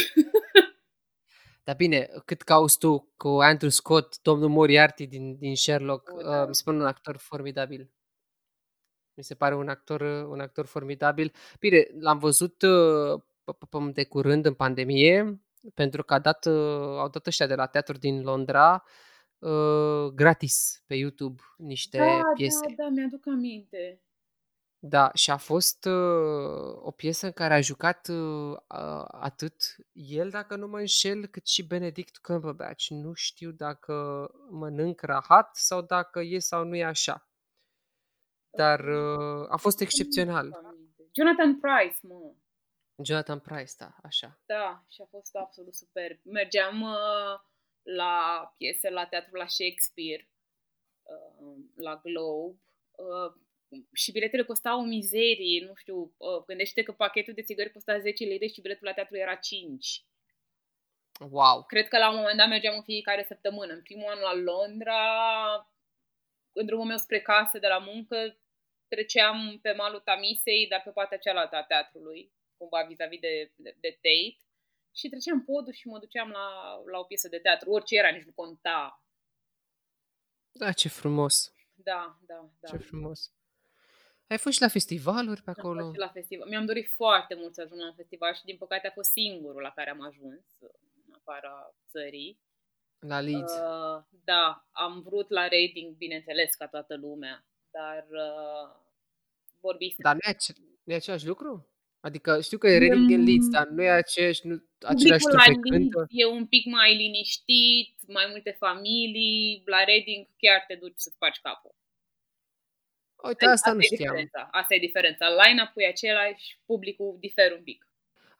Speaker 1: Dar bine, cât cauți tu cu Andrew Scott, domnul Moriarty din, din Sherlock,
Speaker 3: Oh, da.
Speaker 1: uh, mi se pare un actor formidabil. Mi se pare un actor, uh, un actor formidabil. Bine, l-am văzut uh, p- p- p- de curând în pandemie, pentru că a dat, uh, au dat ăștia de la teatru din Londra uh, gratis pe YouTube niște
Speaker 3: Da,
Speaker 1: piese.
Speaker 3: da, da, mi-aduc aminte.
Speaker 1: Da, și a fost uh, o piesă în care a jucat uh, a- atât el, dacă nu mă înșel, cât și Benedict Cumberbatch. Nu știu dacă mănânc rahat sau dacă e sau nu e așa. Dar uh, a fost excepțional.
Speaker 3: Mi-aduc aminte. Jonathan Price, mă.
Speaker 1: Jonathan Price, da, așa.
Speaker 3: Da, și a fost absolut superb. Mergeam uh, la piese la teatru la Shakespeare, uh, la Globe, uh, și biletele costau o mizerie, nu știu, uh, gândește că pachetul de țigări costa 10 lei și biletul la teatru era 5.
Speaker 1: Wow!
Speaker 3: Cred că la un moment dat mergeam în fiecare săptămână. În primul an la Londra, în drumul meu spre casă de la muncă, treceam pe malul Tamisei, dar pe partea cealaltă a teatrului, cumva vis-a-vis de, de, de Tate. Și treceam podul și mă duceam la, la o piesă de teatru. Orice era, nici nu conta.
Speaker 1: Da, ce frumos!
Speaker 3: Da, da, da.
Speaker 1: Ce frumos! Ai fost și la festivaluri pe
Speaker 3: Am fost
Speaker 1: acolo?
Speaker 3: și la festival. Mi-am dorit foarte mult să ajung la un festival și din păcate a fost singurul la care am ajuns în afara țării.
Speaker 1: La Leeds?
Speaker 3: Uh, da, am vrut la rating, bineînțeles, ca toată lumea, dar uh, vorbisem.
Speaker 1: Dar nu e, ace- nu e același lucru? Adică știu că e Reading and Leeds, dar nu e aceeași, nu, același
Speaker 3: Publicul la
Speaker 1: trupe
Speaker 3: Leeds
Speaker 1: cântă.
Speaker 3: e un pic mai liniștit, mai multe familii, la Reading chiar te duci să-ți faci capul.
Speaker 1: Uite, asta nu
Speaker 3: e
Speaker 1: știam.
Speaker 3: diferența. Asta e diferența. Line-up-ul e același, publicul diferă un pic.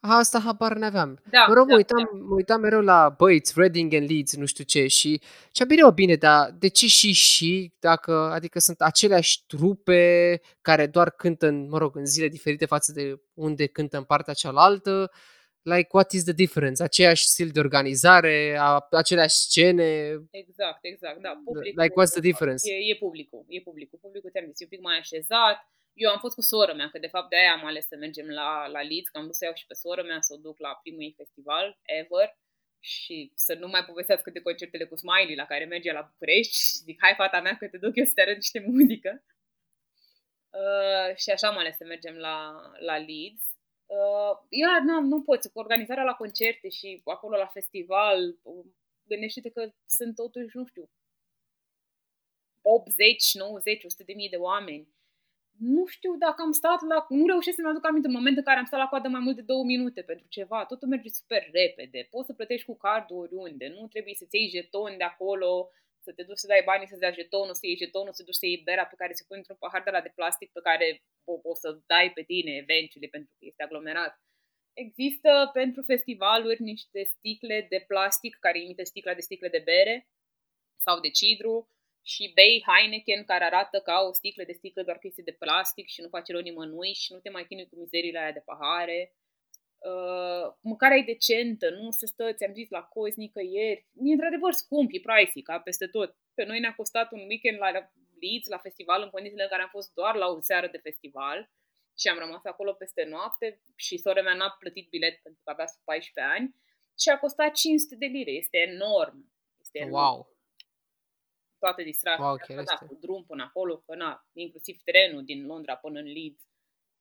Speaker 1: Aha, asta habar n-aveam.
Speaker 3: Da,
Speaker 1: Mă rog, mă
Speaker 3: da,
Speaker 1: uitam, mă uitam mereu la băiți, Reading and Leeds, nu știu ce, și cea bine, o bine, dar de ce și și, dacă, adică sunt aceleași trupe care doar cântă, în, mă rog, în zile diferite față de unde cântă în partea cealaltă, like, what is the difference? Aceeași stil de organizare, a, aceleași scene,
Speaker 3: Exact, exact, da. Publicul,
Speaker 1: like, what's the difference?
Speaker 3: E, e publicul, e publicul. Publicul ți-am zis, e un pic mai așezat. Eu am fost cu sora mea, că de fapt de aia am ales să mergem la, la Leeds, că am vrut să iau și pe sora mea să o duc la primul ei festival ever și să nu mai povestească de concertele cu Smiley la care merge la București și zic, hai fata mea că te duc eu să te arăt niște muzică. Uh, și așa am ales să mergem la, la Leeds. Uh, iar n-am, nu poți, cu organizarea la concerte și acolo la festival, uh, gândește-te că sunt totuși, nu știu, 80, 90, 100 de mii de oameni. Nu știu dacă am stat la... Nu reușesc să-mi aduc aminte în momentul în care am stat la coadă mai mult de două minute pentru ceva. Totul merge super repede. Poți să plătești cu cardul oriunde. Nu trebuie să-ți iei jeton de acolo, să te duci să dai banii, să-ți dea jetonul, să iei jetonul, să te duci să iei berea pe care se pune într-un pahar de la de plastic pe care o, o să dai pe tine eventually pentru că este aglomerat. Există pentru festivaluri niște sticle de plastic care imită sticla de sticle de bere sau de cidru și bei Heineken care arată ca o sticlă de sticlă doar că este de plastic și nu face rău nimănui și nu te mai chinui cu mizerile alea de pahare. Uh, mâncarea e decentă, nu se stă, ți-am zis, la cozi nicăieri. E într-adevăr scump, e pricey, ca peste tot. Pe noi ne-a costat un weekend la Leeds, la festival, în condițiile în care am fost doar la o seară de festival și am rămas acolo peste noapte și sora mea n-a plătit bilet pentru că avea sub 14 ani și a costat 500 de lire. Este enorm. Este enorm.
Speaker 1: Wow!
Speaker 3: Toate distracțiile.
Speaker 1: Wow, chiar
Speaker 3: da,
Speaker 1: este.
Speaker 3: cu drum până acolo, că na, inclusiv trenul din Londra până în Leeds.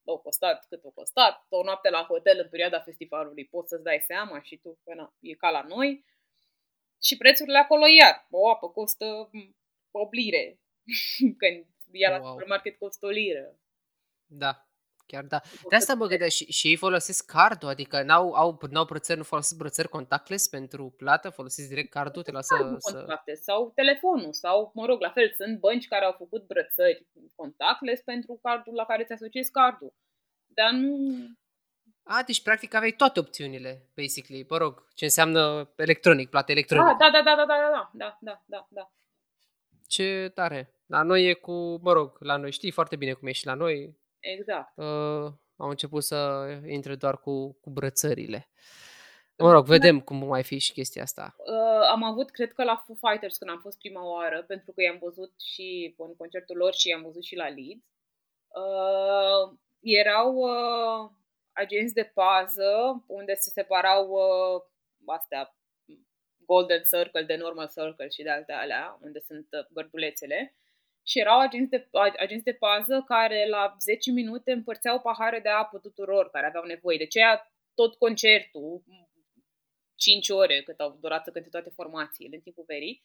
Speaker 3: Au costat cât au costat, o noapte la hotel în perioada festivalului, poți să-ți dai seama și tu, că na, e ca la noi. Și prețurile acolo iar, o apă costă o lire, când ea la
Speaker 1: Wow.
Speaker 3: supermarket costă o liră.
Speaker 1: Da, chiar da. De asta mă gândeam și, și ei folosesc cardul, adică n-au, au, n-au brățări, nu folosesc brățări contactless pentru plată, folosesc direct cardul, te lasă
Speaker 3: Cardul
Speaker 1: să...
Speaker 3: contactless sau telefonul sau, mă rog, la fel, sunt bănci care au făcut brățări contactless pentru cardul la care ți asociezi cardul. Dar nu...
Speaker 1: A, deci practic aveai toate opțiunile, basically, mă rog, ce înseamnă electronic, plată electronică.
Speaker 3: Ah, da, da, da, da, da, da, da, da, da, da.
Speaker 1: Ce tare. La noi e cu, mă rog, la noi știi foarte bine cum e și la noi.
Speaker 3: Exact.
Speaker 1: Uh, au început să intre doar cu, cu brățările. Mă rog, vedem cum mai fi și chestia asta.
Speaker 3: Uh, am avut, cred că la Foo Fighters când am fost prima oară, pentru că i-am văzut și în concertul lor și i-am văzut și la Leeds. Uh, erau uh, agenți de pază unde se separau uh, astea Golden Circle de Normal Circle și de alte alea, unde sunt uh, gărdulețele. Și erau agenți de, agenți de pază care la 10 minute împărțeau pahare de apă tuturor care aveau nevoie. Deci aia tot concertul, 5 ore cât au durat să cânte toate formațiile în timpul verii,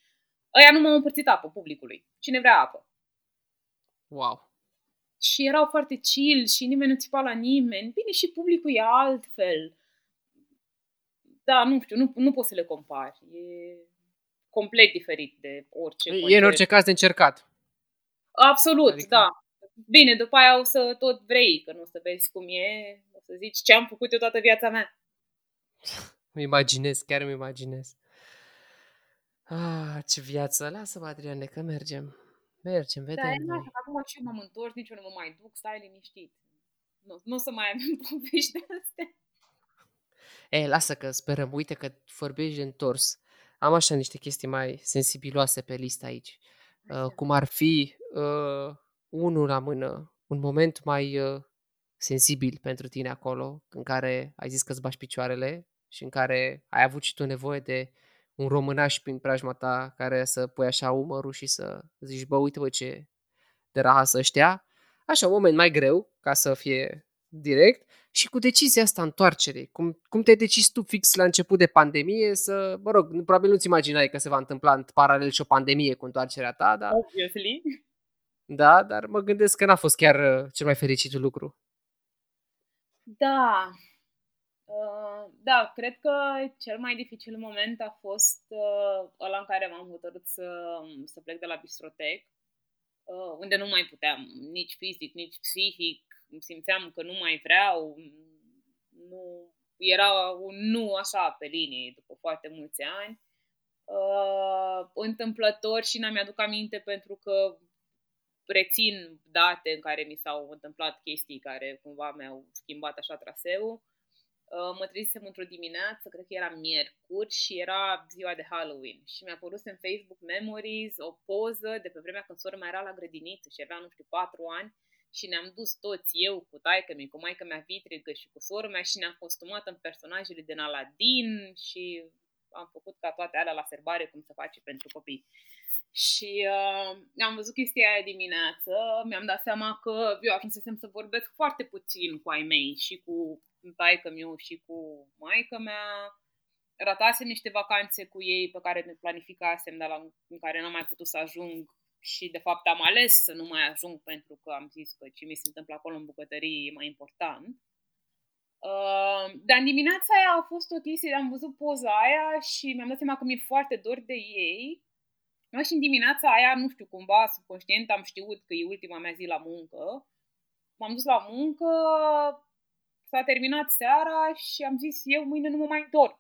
Speaker 3: ăia nu m-au împărțit apă publicului. Cine vrea apă.
Speaker 1: Wow.
Speaker 3: Și erau foarte chill și nimeni nu țipa la nimeni. Bine, și publicul e altfel. Da, nu știu, nu, nu poți să le compari. E complet diferit de orice
Speaker 1: E în
Speaker 3: concert.
Speaker 1: orice caz de încercat.
Speaker 3: Absolut,
Speaker 1: Adică-
Speaker 3: da. Bine, după aia o să tot vrei, că nu o să vezi cum e, o să zici ce am făcut eu toată viața mea.
Speaker 1: Îmi imaginez, chiar îmi imaginez. Ah, ce viață. Lasă-mă, Adriane, că mergem. Mergem,
Speaker 3: Da, e
Speaker 1: vedem
Speaker 3: lasă,
Speaker 1: noi.
Speaker 3: că acum și eu m-am întors, nici eu nu mă mai duc, stai liniștit. Nu, nu o să mai avem povești de astea.
Speaker 1: E, lasă că sperăm. Uite că vorbești de întors. Am așa niște chestii mai sensibiloase pe listă aici. Uh, cum ar fi uh, unul la mână, un moment mai uh, sensibil pentru tine acolo, în care ai zis că îți bași picioarele și în care ai avut și tu nevoie de un românaș prin preajma ta care să pui așa umărul și să zici, bă, uite bă ce de rahasă ăștia. Așa, un moment mai greu, ca să fie direct, și cu decizia asta întoarcere. Cum, cum te-ai decis tu fix la început de pandemie să, mă rog, nu- probabil nu-ți imaginai că se va întâmpla în paralel și o pandemie cu întoarcerea ta, dar,
Speaker 3: Obviously.
Speaker 1: da, dar mă gândesc că n-a fost chiar uh, cel mai fericit lucru.
Speaker 3: Da. Uh, da, cred că cel mai dificil moment a fost uh, ăla în care m-am hotărât să, să plec de la bistrotec, uh, unde nu mai puteam, nici fizic, nici psihic, simțeam că nu mai vreau, nu, era un nu așa pe linie după foarte mulți ani. Uh, întâmplător și n-am aduc aminte pentru că rețin date în care mi s-au întâmplat chestii care cumva mi-au schimbat așa traseul. Uh, mă trezisem într-o dimineață, cred că era miercuri și era ziua de Halloween și mi-a apărut în Facebook Memories o poză de pe vremea când sora mea era la grădiniță și avea, nu știu, patru ani și ne-am dus toți, eu cu taică mi cu maica mea vitrigă și cu sora mea și ne-am costumat în personajele din Aladdin și am făcut ca toate alea la serbare cum se face pentru copii. Și uh, am văzut chestia aia dimineață, mi-am dat seama că eu ajunsesem să vorbesc foarte puțin cu ai mei și cu taică meu și cu maica mea. Ratasem niște vacanțe cu ei pe care ne planificasem, dar la, în care n-am mai putut să ajung și de fapt am ales să nu mai ajung pentru că am zis că ce mi se întâmplă acolo în bucătărie e mai important. Uh, dar în dimineața aia a fost o chestie, am văzut poza aia și mi-am dat seama că mi-e foarte dor de ei. Nu și în dimineața aia, nu știu, cumva subconștient am știut că e ultima mea zi la muncă. M-am dus la muncă, s-a terminat seara și am zis eu mâine nu mă mai întorc.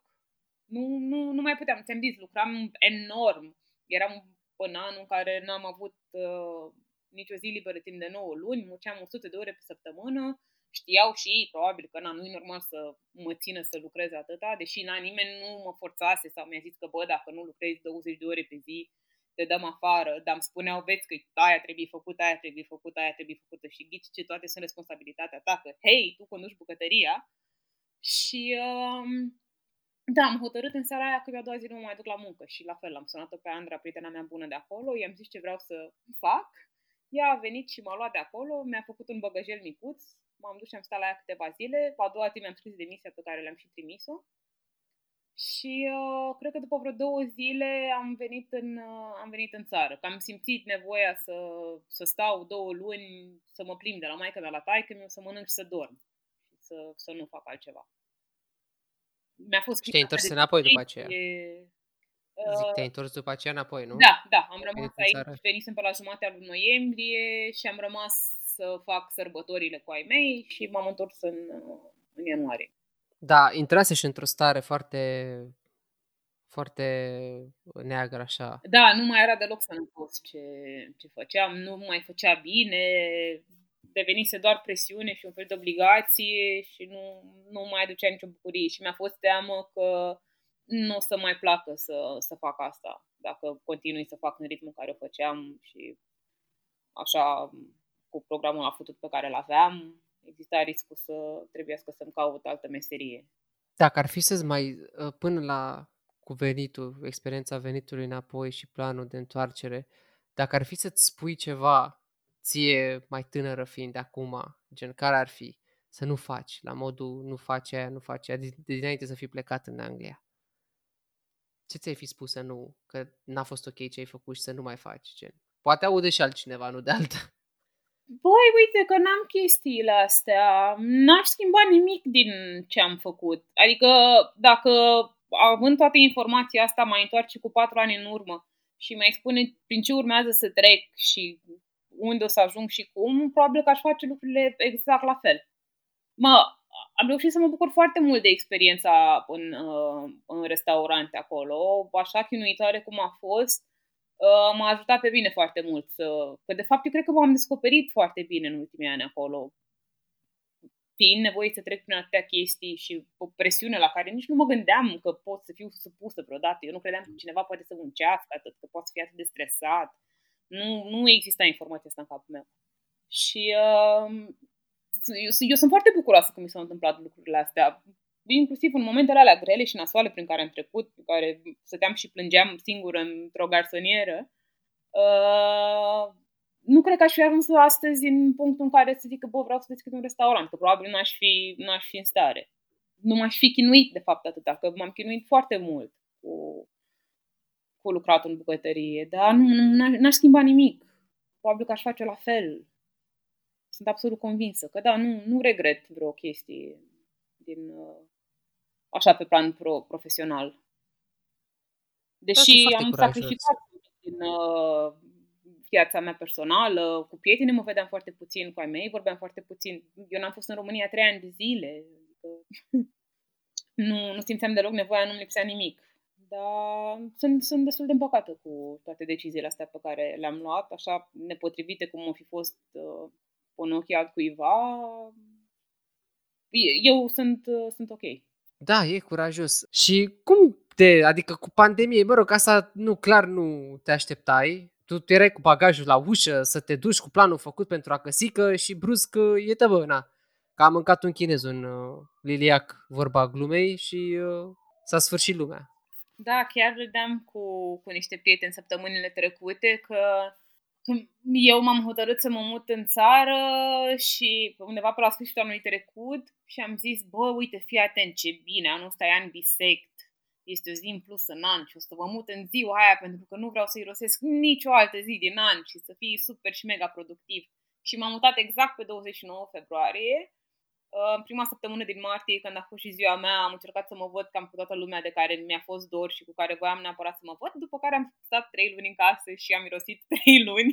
Speaker 3: Nu, nu, nu mai puteam, ți-am zis, lucram enorm. Eram în anul în care n-am avut uh, nicio zi liberă timp de 9 luni, munceam 100 de ore pe săptămână, știau și ei probabil că na, nu e normal să mă țină să lucrez atâta, deși na, nimeni nu mă forțase sau mi-a zis că bă, dacă nu lucrezi 20 de ore pe zi, te dăm afară, dar îmi spuneau, vezi că aia trebuie făcută, aia trebuie făcută, aia trebuie făcută. Și ghici ce toate sunt responsabilitatea ta, că hei, tu conduci bucătăria. Și um, da, am hotărât în seara aia că eu a doua zi nu mă mai duc la muncă și la fel, am sunat-o pe Andra, prietena mea bună de acolo, i-am zis ce vreau să fac, ea a venit și m-a luat de acolo, mi-a făcut un băgăjel micuț, m-am dus și am stat la ea câteva zile, a doua zi mi-am scris demisia pe care le-am și trimis-o. Și uh, cred că după vreo două zile am venit în, uh, am venit în țară. Că am simțit nevoia să, să stau două luni, să mă plimb de la maică de la taică meu, să mănânc și să dorm. Și să, să nu fac altceva. Mi-a fost
Speaker 1: și te-ai întors înapoi după aceea. E, Zic, te-ai întors după aceea înapoi, nu?
Speaker 3: Da, da, am rămas aici, venisem pe la jumatea lui noiembrie și am rămas să fac sărbătorile cu ai mei și m-am întors în, în ianuarie.
Speaker 1: Da, intrase și într-o stare foarte foarte neagră așa.
Speaker 3: Da, nu mai era deloc sănătos ce, ce făceam, nu mai făcea bine, devenise doar presiune și un fel de obligație și nu, nu mai aducea nicio bucurie și mi-a fost teamă că nu o să mai placă să, să fac asta dacă continui să fac în ritmul care o făceam și așa cu programul la futut pe care îl aveam, exista riscul să trebuiască să-mi caut altă meserie.
Speaker 1: Dacă ar fi să-ți mai, ă, până la cu venitul, experiența venitului înapoi și planul de întoarcere, dacă ar fi să-ți spui ceva ție mai tânără fiind acum, gen care ar fi să nu faci, la modul nu faci aia, nu faci aia, de, de dinainte să fi plecat în Anglia? Ce ți-ai fi spus să nu, că n-a fost ok ce ai făcut și să nu mai faci, gen? Poate aude și altcineva, nu de alta.
Speaker 3: Băi, uite că n-am chestiile astea. N-aș schimba nimic din ce am făcut. Adică dacă având toată informația asta mai întoarce cu patru ani în urmă și mai spune prin ce urmează să trec și unde o să ajung și cum, probabil că aș face lucrurile exact la fel. Mă, am reușit să mă bucur foarte mult de experiența în, uh, în restaurante acolo, așa chinuitoare cum a fost Uh, m-a ajutat pe mine foarte mult. Să, că de fapt eu cred că m-am descoperit foarte bine în ultimii ani acolo. Fiind nevoie să trec prin atâtea chestii și o presiune la care nici nu mă gândeam că pot să fiu supusă vreodată. Eu nu credeam că cineva poate să muncească atât, că poate să fie atât de stresat. Nu, nu exista informația asta în capul meu. Și uh, eu, eu sunt foarte bucuroasă că mi s-au întâmplat lucrurile astea inclusiv în momentele alea grele și nasoale prin care am trecut, în care stăteam și plângeam singură într-o garsonieră, uh, nu cred că aș fi ajuns astăzi în punctul în care să zic că bă, vreau să deschid un restaurant, că probabil n-aș fi, n-aș fi în stare. Nu m-aș fi chinuit, de fapt, atâta, că m-am chinuit foarte mult cu, cu lucratul în bucătărie, dar nu, nu, n-aș schimba nimic. Probabil că aș face la fel. Sunt absolut convinsă că da, nu, nu regret vreo chestie din, uh, așa pe plan pro, profesional. Deși am sacrificat din uh, viața mea personală, cu prietenii mă vedeam foarte puțin, cu ai mei vorbeam foarte puțin. Eu n-am fost în România trei ani de zile. Adică nu, nu simțeam deloc nevoia, nu-mi lipsea nimic. Dar sunt, sunt destul de împăcată cu toate deciziile astea pe care le-am luat, așa nepotrivite cum au fi fost uh, în ochii altcuiva. Eu sunt, uh, sunt ok.
Speaker 1: Da, e curajos. Și cum te, adică cu pandemie, mă rog, asta nu, clar nu te așteptai. Tu erai cu bagajul la ușă să te duci cu planul făcut pentru a căsică și brusc e tăbă, na. Că am mâncat un chinez, un uh, liliac, vorba glumei și uh, s-a sfârșit lumea.
Speaker 3: Da, chiar râdeam cu, cu niște prieteni săptămânile trecute că eu m-am hotărât să mă mut în țară și undeva pe la sfârșitul anului trecut și am zis, bă, uite, fii atent ce bine, anul ăsta e an bisect, este o zi în plus în an și o să mă mut în ziua aia pentru că nu vreau să irosesc nicio altă zi din an și să fii super și mega productiv. Și m-am mutat exact pe 29 februarie în prima săptămână din martie, când a fost și ziua mea, am încercat să mă văd cam cu toată lumea de care mi-a fost dor și cu care voiam neapărat să mă văd, după care am stat trei luni în casă și am mirosit trei luni.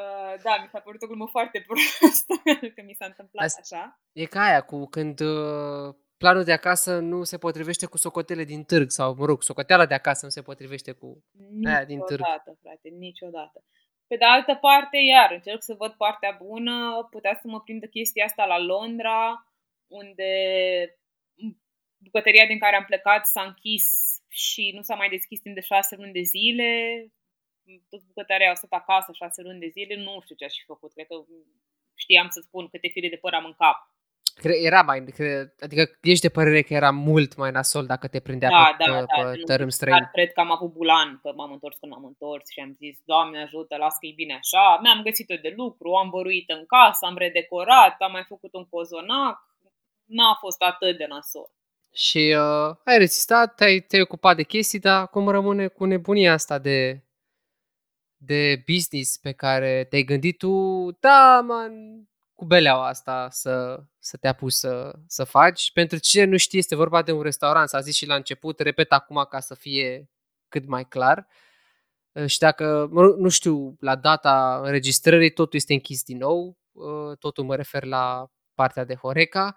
Speaker 3: Uh, da, mi s-a părut o glumă foarte prostă că mi s-a întâmplat Asta așa.
Speaker 1: E ca aia cu când uh, planul de acasă nu se potrivește cu socotele din târg sau, mă rog, socoteala de acasă nu se potrivește cu niciodată, aia din târg.
Speaker 3: Niciodată, frate, niciodată. Pe de altă parte, iar încerc să văd partea bună, putea să mă prindă chestia asta la Londra, unde bucătăria din care am plecat s-a închis și nu s-a mai deschis timp de șase luni de zile. Toți bucătăria au stat acasă șase luni de zile, nu știu ce aș fi făcut. Cred că știam să spun câte fire de păr am în cap.
Speaker 1: Era mai, cre, adică ești de părere că era mult mai nasol dacă te prindea
Speaker 3: da,
Speaker 1: pe,
Speaker 3: da,
Speaker 1: pe,
Speaker 3: da,
Speaker 1: pe tărâm străin.
Speaker 3: Dar cred că am avut bulan, că m-am întors când m-am întors și am zis, Doamne ajută, las că e bine așa. Mi-am găsit-o de lucru, am văruit în casă, am redecorat, am mai făcut un cozonac. N-a fost atât de nasol.
Speaker 1: Și uh, ai rezistat, te-ai, te-ai ocupat de chestii, dar cum rămâne cu nebunia asta de, de business pe care te-ai gândit tu, da, man, cu beleaua asta să, să te apuci să, să faci. Pentru cine nu știe, este vorba de un restaurant, s-a zis și la început, repet acum ca să fie cât mai clar. Uh, și dacă, nu știu, la data înregistrării totul este închis din nou, uh, totul mă refer la partea de Horeca.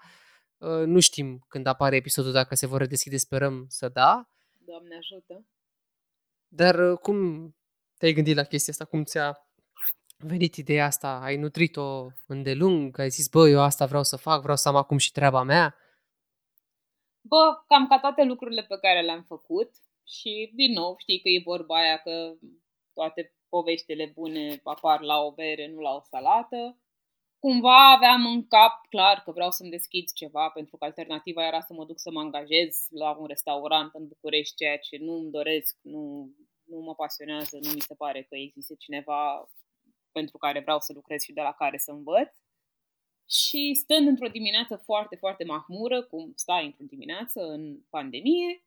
Speaker 1: Uh, nu știm când apare episodul, dacă se vor redeschide, sperăm să da.
Speaker 3: Doamne ajută!
Speaker 1: Dar cum te-ai gândit la chestia asta? Cum ți-a venit ideea asta? Ai nutrit-o îndelung? Ai zis, bă, eu asta vreau să fac, vreau să am acum și treaba mea?
Speaker 3: Bă, cam ca toate lucrurile pe care le-am făcut și, din nou, știi că e vorba aia că toate poveștile bune apar la o bere, nu la o salată. Cumva aveam în cap clar că vreau să-mi deschid ceva, pentru că alternativa era să mă duc să mă angajez la un restaurant în București, ceea ce nu îmi doresc, nu, nu mă pasionează, nu mi se pare că există cineva pentru care vreau să lucrez și de la care să învăț. Și stând într-o dimineață foarte, foarte mahmură, cum stai într-o dimineață în pandemie,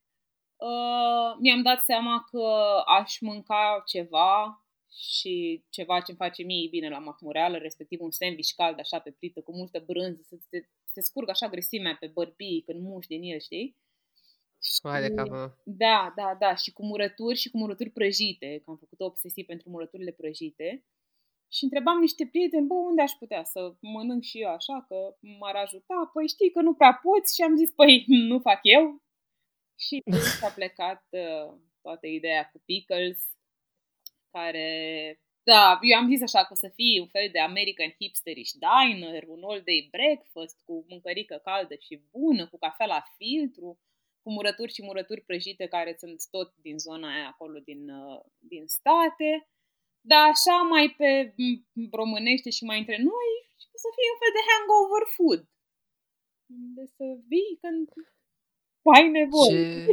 Speaker 3: uh, mi-am dat seama că aș mânca ceva și ceva ce îmi face mie bine la mahmureală, respectiv un sandwich cald așa pe plită cu multă brânză, să se, se scurgă așa grăsimea pe bărbii când muși din el, știi?
Speaker 1: Mai de capă.
Speaker 3: Da, da, da, și cu murături și cu murături prăjite, că am făcut obsesiv pentru murăturile prăjite. Și întrebam niște prieteni, bă, unde aș putea să mănânc și eu așa, că m-ar ajuta? Păi știi că nu prea poți și am zis, păi nu fac eu. Și s-a plecat uh, toată ideea cu pickles, care, da, eu am zis așa că o să fie un fel de American hipsterish diner, un all day breakfast cu mâncărică caldă și bună, cu cafea la filtru, cu murături și murături prăjite care sunt tot din zona aia acolo din, uh, din state dar așa mai pe românește și mai între noi, să fie un fel de hangover food. De să vii când ai nevoie.
Speaker 1: Ce,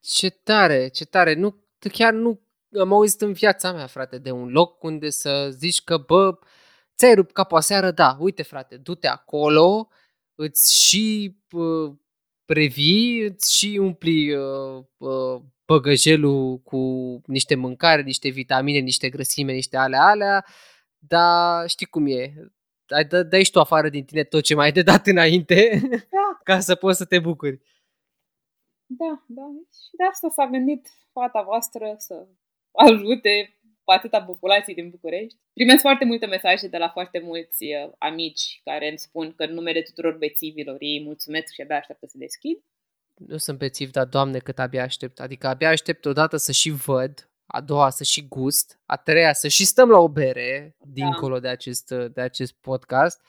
Speaker 1: ce tare, ce tare. Nu, chiar nu am auzit în viața mea, frate, de un loc unde să zici că, bă, ți-ai rupt capul aseară, da, uite, frate, du-te acolo, îți și uh, previi, îți și umpli uh, uh, băgăjelul cu niște mâncare, niște vitamine, niște grăsime, niște alea, alea, dar știi cum e, dai, dai și tu afară din tine tot ce mai ai de dat înainte da. ca să poți să te bucuri.
Speaker 3: Da, da. Și de asta s-a gândit fata voastră să ajute atâta populații din București. Primesc foarte multe mesaje de la foarte mulți uh, amici care îmi spun că în numele tuturor bețivilor ei mulțumesc și abia așteaptă să deschid
Speaker 1: nu sunt bețiv, dar doamne cât abia aștept. Adică abia aștept odată să și văd, a doua să și gust, a treia să și stăm la o bere, da. dincolo de acest, de acest podcast.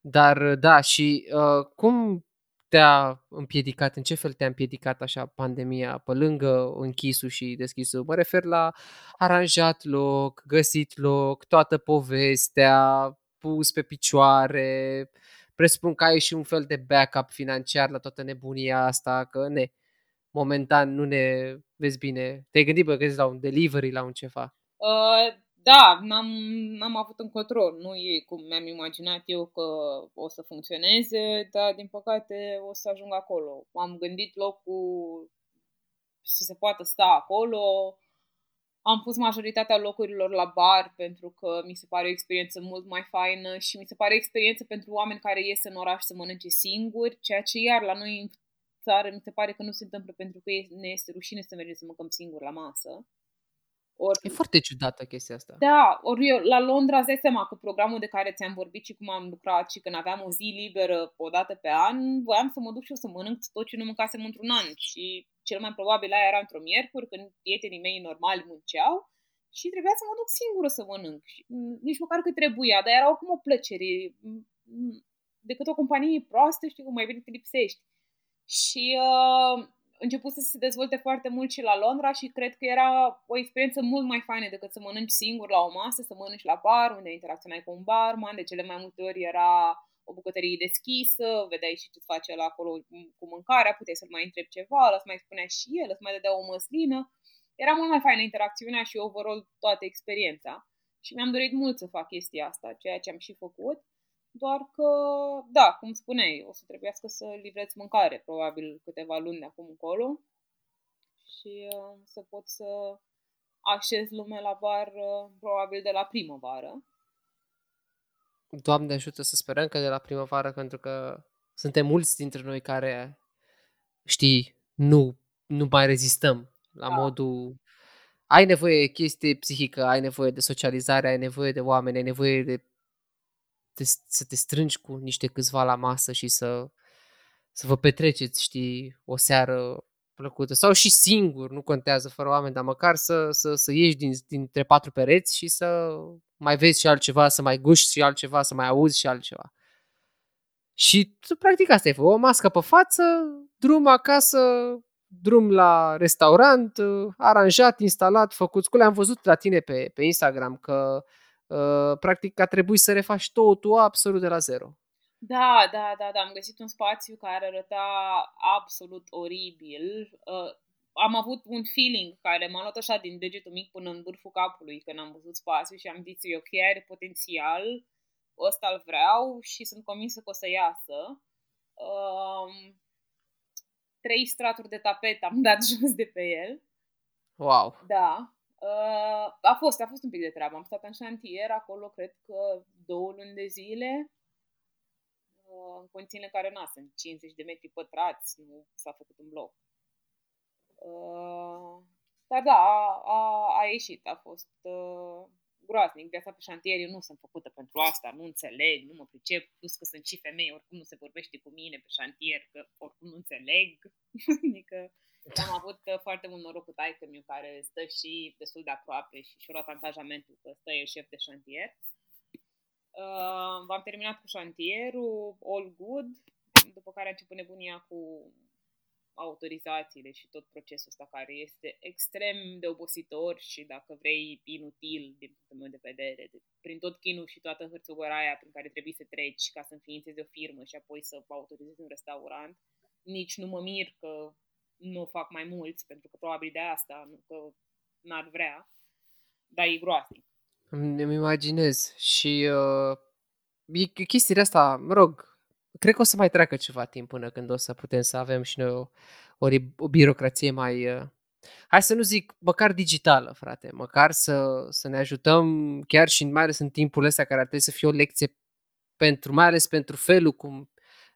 Speaker 1: Dar da, și uh, cum te-a împiedicat, în ce fel te-a împiedicat așa pandemia, pe lângă închisul și deschisul? Mă refer la aranjat loc, găsit loc, toată povestea, pus pe picioare, presupun că ai și un fel de backup financiar la toată nebunia asta, că ne, momentan nu ne vezi bine. Te-ai gândit, bă, că la un delivery, la un ceva?
Speaker 3: Uh, da, n-am, n-am avut în control. Nu e cum mi-am imaginat eu că o să funcționeze, dar din păcate o să ajung acolo. M-am gândit locul să se poată sta acolo, am pus majoritatea locurilor la bar pentru că mi se pare o experiență mult mai faină și mi se pare o experiență pentru oameni care ies în oraș să mănânce singuri, ceea ce iar la noi în țară mi se pare că nu se întâmplă pentru că ne este rușine să mergem să mâncăm singuri la masă.
Speaker 1: Or, e foarte ciudată chestia asta.
Speaker 3: Da, ori eu la Londra îți dai seama că programul de care ți-am vorbit și cum am lucrat și când aveam o zi liberă o dată pe an, voiam să mă duc și eu să mănânc tot ce nu mâncasem într-un an și cel mai probabil aia era într-o miercuri când prietenii mei normali munceau și trebuia să mă duc singură să mănânc. Nici măcar că trebuia, dar era oricum o plăcere. Decât o companie proastă, știi cum mai bine te lipsești. Și uh, început să se dezvolte foarte mult și la Londra și cred că era o experiență mult mai faină decât să mănânci singur la o masă, să mănânci la bar, unde interacționai cu un barman, de cele mai multe ori era o bucătărie deschisă, vedeai și ce face la acolo cu mâncarea, puteai să-l mai întrebi ceva, îți mai spunea și el, îți mai dădea o măslină. Era mult mai faină interacțiunea și overall toată experiența. Și mi-am dorit mult să fac chestia asta, ceea ce am și făcut. Doar că, da, cum spuneai, o să trebuiască să livreți mâncare, probabil câteva luni de acum încolo. Și uh, să pot să așez lume la bar uh, probabil de la primăvară.
Speaker 1: Doamne ajută să sperăm că de la primăvară, pentru că suntem mulți dintre noi care, știi, nu, nu mai rezistăm la da. modul... Ai nevoie de chestie psihică, ai nevoie de socializare, ai nevoie de oameni, ai nevoie de, de să te strângi cu niște câțiva la masă și să, să vă petreceți, știi, o seară plăcută. Sau și singur, nu contează, fără oameni, dar măcar să, să, să ieși din, dintre patru pereți și să mai vezi și altceva, să mai guști și altceva, să mai auzi și altceva. Și practic asta e, o mască pe față, drum acasă, drum la restaurant, aranjat, instalat, făcut. Cu am văzut la tine pe, pe Instagram că uh, practic a trebuit să refaci totul absolut de la zero.
Speaker 3: Da, da, da, da. Am găsit un spațiu care arăta absolut oribil. Uh, am avut un feeling care m-a luat așa din degetul mic până în vârful capului când am văzut spațiu și am zis, eu ok, are potențial, ăsta îl vreau și sunt convinsă că o să iasă. Um, trei straturi de tapet am dat jos de pe el.
Speaker 1: Wow!
Speaker 3: Da. Uh, a fost, a fost un pic de treabă. Am stat în șantier acolo, cred că două luni de zile Uh, în condițiile în care na, sunt 50 de metri pătrați, nu s-a făcut un bloc. Uh, dar da, a, a, a ieșit, a fost uh, groaznic. Viața pe șantier, eu nu sunt făcută pentru asta, nu înțeleg, nu mă pricep, plus că sunt și femei, oricum nu se vorbește cu mine pe șantier, că oricum nu înțeleg. adică am avut uh, foarte mult noroc cu taică care stă și destul de aproape și și-a luat angajamentul că stă el șef de șantier. Uh, Uh, v-am terminat cu șantierul, all good, după care a început nebunia cu autorizațiile și tot procesul ăsta care este extrem de obositor și dacă vrei inutil din punctul meu de vedere, de, prin tot chinul și toată hârțogăraia prin care trebuie să treci ca să înființezi o firmă și apoi să autorizezi un restaurant, nici nu mă mir că nu o fac mai mulți, pentru că probabil de asta, nu că n-ar vrea, dar e groaznic.
Speaker 1: Îmi imaginez și uh, chestiile asta, mă rog, cred că o să mai treacă ceva timp până când o să putem să avem și noi o, o, o birocrație mai, uh, hai să nu zic, măcar digitală, frate, măcar să, să ne ajutăm chiar și mai ales în timpul ăsta care ar trebui să fie o lecție pentru, mai ales pentru felul cum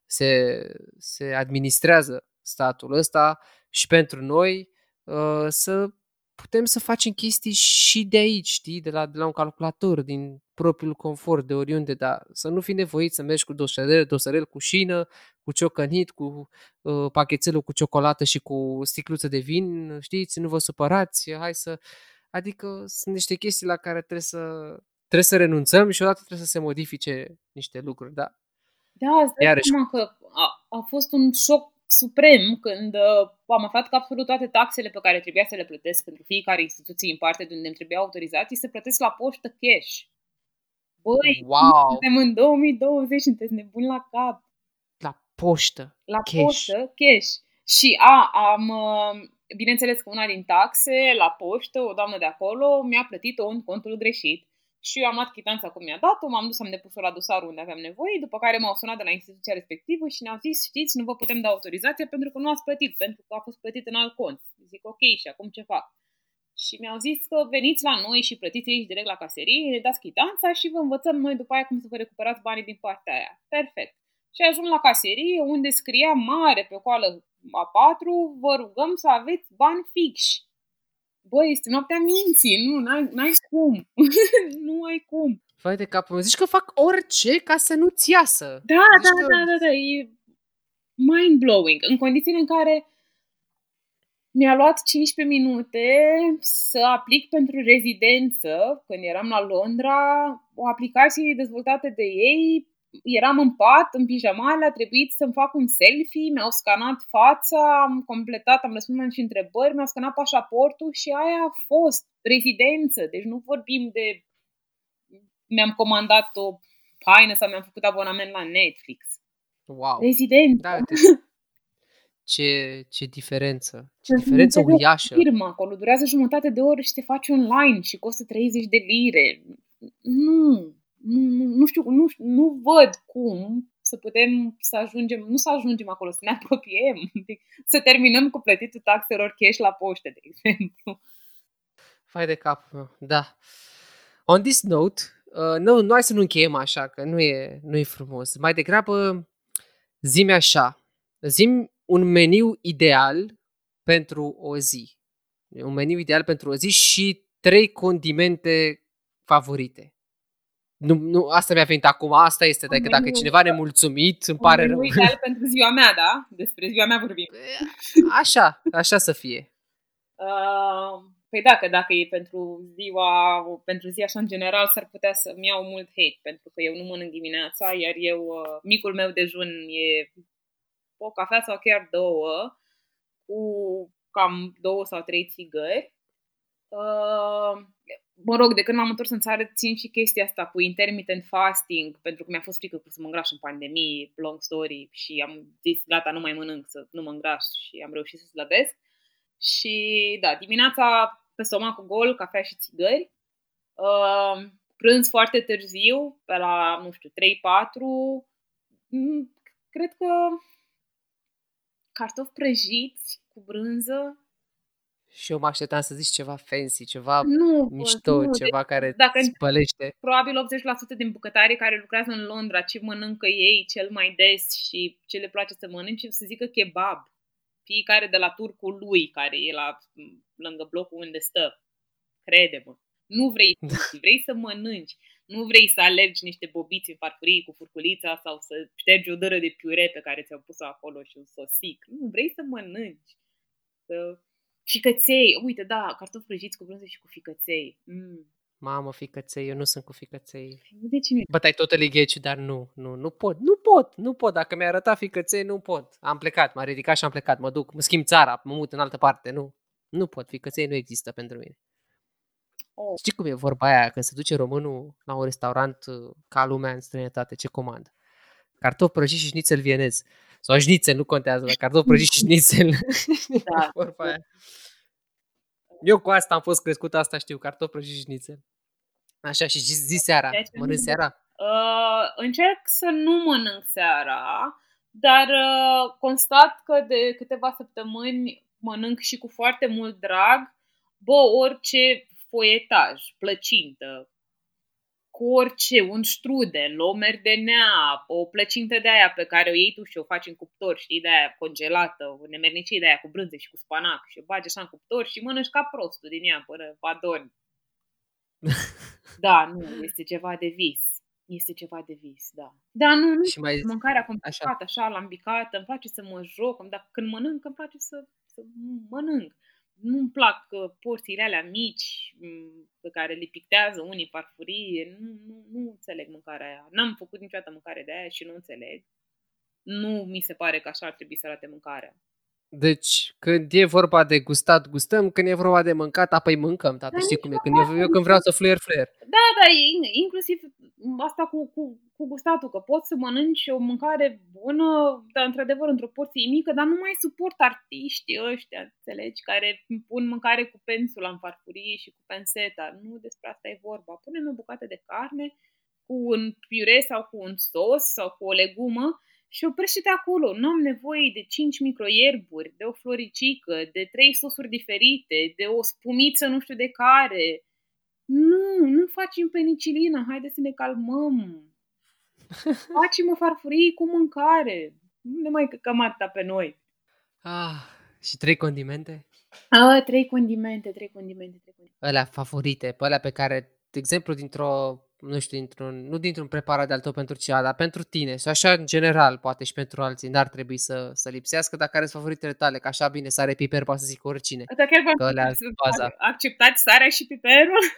Speaker 1: se, se administrează statul ăsta și pentru noi uh, să putem să facem chestii și de aici, știi, de la, de la un calculator, din propriul confort, de oriunde, dar să nu fi nevoit să mergi cu dosarel, dosarel cu șină, cu ciocănit, cu uh, pachetelul cu ciocolată și cu sticluță de vin, știți, nu vă supărați, hai să... Adică sunt niște chestii la care trebuie să, trebuie să renunțăm și odată trebuie să se modifice niște lucruri, da.
Speaker 3: Da, îți dai Iarăși... că a, a fost un șoc suprem când uh, am aflat că absolut toate taxele pe care trebuia să le plătesc pentru fiecare instituție în parte de unde îmi trebuia autorizații se plătesc la poștă cash. Băi, wow. suntem în 2020, sunteți nebuni la cap.
Speaker 1: La poștă.
Speaker 3: La cash. poștă, cash. Și a, am, uh, bineînțeles că una din taxe la poștă, o doamnă de acolo, mi-a plătit-o în contul greșit. Și eu am luat chitanța cum mi-a dat-o, m-am dus, am depus-o la dosarul unde aveam nevoie, după care m-au sunat de la instituția respectivă și ne-au zis, știți, nu vă putem da autorizație pentru că nu ați plătit, pentru că a fost plătit în alt cont. Zic, ok, și acum ce fac? Și mi-au zis că veniți la noi și plătiți aici direct la caserie, ne dați chitanța și vă învățăm noi după aia cum să vă recuperați banii din partea aia. Perfect. Și ajung la caserie unde scria mare pe coală A4, vă rugăm să aveți bani fixi. Băi, este noaptea minții, nu, n-ai, n-ai cum. nu ai cum.
Speaker 1: Vai de capul meu, zici că fac orice ca să nu-ți iasă.
Speaker 3: Da, da, că... da, da, da, e mind-blowing. În condițiile în care mi-a luat 15 minute să aplic pentru rezidență, când eram la Londra, o aplicație dezvoltată de ei eram în pat, în pijamale, a trebuit să-mi fac un selfie, mi-au scanat fața, am completat, am răspuns și întrebări, mi-au scanat pașaportul și aia a fost rezidență. Deci nu vorbim de mi-am comandat o haine sau mi-am făcut abonament la Netflix.
Speaker 1: Wow.
Speaker 3: Rezident.
Speaker 1: Da, uite. Ce, ce diferență. Ce diferență uriașă.
Speaker 3: Firma acolo durează jumătate de oră și te faci online și costă 30 de lire. Nu, nu, nu, nu știu, nu, nu văd cum să putem să ajungem, nu să ajungem acolo, să ne apropiem, să terminăm cu plătitul taxelor cash la poște, de exemplu.
Speaker 1: Fai de cap, da. On this note, uh, nu, nu hai să nu încheiem așa, că nu e, nu e frumos. Mai degrabă, zimi așa, zim un meniu ideal pentru o zi. Un meniu ideal pentru o zi și trei condimente favorite. Nu, nu, asta mi-a venit acum, asta este, dacă, dacă e cineva nemulțumit, îmi pare rău.
Speaker 3: ideal pentru ziua mea, da? Despre ziua mea vorbim.
Speaker 1: Așa, așa să fie.
Speaker 3: Uh, păi da, că dacă e pentru ziua, pentru zi așa în general, s-ar putea să-mi iau mult hate, pentru că eu nu mănânc dimineața, iar eu, uh, micul meu dejun e o cafea sau chiar două, cu cam două sau trei țigări. Uh, mă rog, de când m-am întors în țară, țin și chestia asta cu intermittent fasting, pentru că mi-a fost frică că să mă îngraș în pandemie, long story, și am zis, gata, nu mai mănânc, să nu mă îngraș și am reușit să slăbesc. Și da, dimineața pe stomacul gol, cafea și țigări. Uh, prânz foarte târziu, pe la, nu știu, 3-4. Mm, cred că cartofi prăjiți cu brânză
Speaker 1: și eu mă așteptam să zici ceva fancy, ceva nu, mișto, nu, ceva care dacă spălește.
Speaker 3: Probabil 80% din bucătarii care lucrează în Londra, ce mănâncă ei cel mai des și ce le place să mănânce, să zică kebab. Fiecare de la turcul lui, care e la, lângă blocul unde stă. Crede-mă. Nu vrei să vrei să mănânci. Nu vrei să alergi niște bobiți în farfurii cu furculița sau să ștergi o dără de piure pe care ți-au pus acolo și un sosic. Nu, vrei să mănânci. Să Ficăței, uite, da, cartofi prăjiți cu brânză și cu ficăței. Mm.
Speaker 1: Mamă, ficăței, eu nu sunt cu ficăței.
Speaker 3: De ce nu?
Speaker 1: Bătai tot get dar nu, nu, nu pot, nu pot, nu pot. Dacă mi-a arătat ficăței, nu pot. Am plecat, m-a ridicat și am plecat, mă duc, mă schimb țara, mă mut în altă parte, nu. Nu pot, ficăței nu există pentru mine. Oh. Știi cum e vorba aia, când se duce românul la un restaurant uh, ca lumea în străinătate, ce comandă? Cartofi prăjiți și șnițel vienez. Sau șnițel, nu contează, dar cartofi prăjiți și șnițel. Da. vorba aia. Eu cu asta am fost crescut, asta știu, cartofi prăjiți și șnițel. Așa, și zi, zi seara, mănânc seara?
Speaker 3: Uh, încerc să nu mănânc seara, dar uh, constat că de câteva săptămâni mănânc și cu foarte mult drag, bă, orice foietaj, plăcintă, cu orice, un strudel, o merdenea, o plăcintă de aia pe care o iei tu și o faci în cuptor, știi, de aia congelată, o nemernicie de aia cu brânză și cu spanac și o bagi așa în cuptor și mănânci ca prostul din ea până adormi. da, nu, este ceva de vis. Este ceva de vis, da. Da, nu, nu și mai... mâncarea complicată, așa, așa lambicată, îmi place să mă joc, dar când mănânc îmi place să, să mănânc nu-mi plac uh, porțiile alea mici mm, pe care le pictează unii farfurie. Nu, nu, nu înțeleg mâncarea aia. N-am făcut niciodată mâncare de aia și nu înțeleg. Nu mi se pare că așa ar trebui să arate mâncarea.
Speaker 1: Deci, când e vorba de gustat, gustăm, când e vorba de mâncat, apoi mâncăm, tată, da, știi cum e, când eu, eu când vreau să fluier, fluier.
Speaker 3: Da, da, inclusiv asta cu, cu, cu gustatul, că poți să mănânci o mâncare bună, dar într-adevăr într-o porție mică, dar nu mai suport artiștii ăștia, înțelegi, care pun mâncare cu pensula în farfurie și cu penseta. Nu despre asta e vorba. Punem o bucată de carne cu un piure sau cu un sos sau cu o legumă și oprește-te acolo. Nu am nevoie de 5 microierburi, de o floricică, de 3 sosuri diferite, de o spumiță nu știu de care. Nu, nu facem penicilină, haide să ne calmăm. Facem o farfurie cu mâncare. Nu ne mai căcăm atâta pe noi.
Speaker 1: Ah, și trei condimente?
Speaker 3: Ah, trei condimente, trei condimente, trei condimente.
Speaker 1: Alea favorite, pe alea pe care, de exemplu, dintr-o nu știu, dintr-un, nu dintr-un preparat de al tău pentru ceva, dar pentru tine și așa în general, poate și pentru alții, n-ar trebui să, să lipsească, dar care sunt favoritele tale, că așa bine sare piper, poate să zic oricine.
Speaker 3: Asta chiar că alea baza. acceptați sarea și piperul?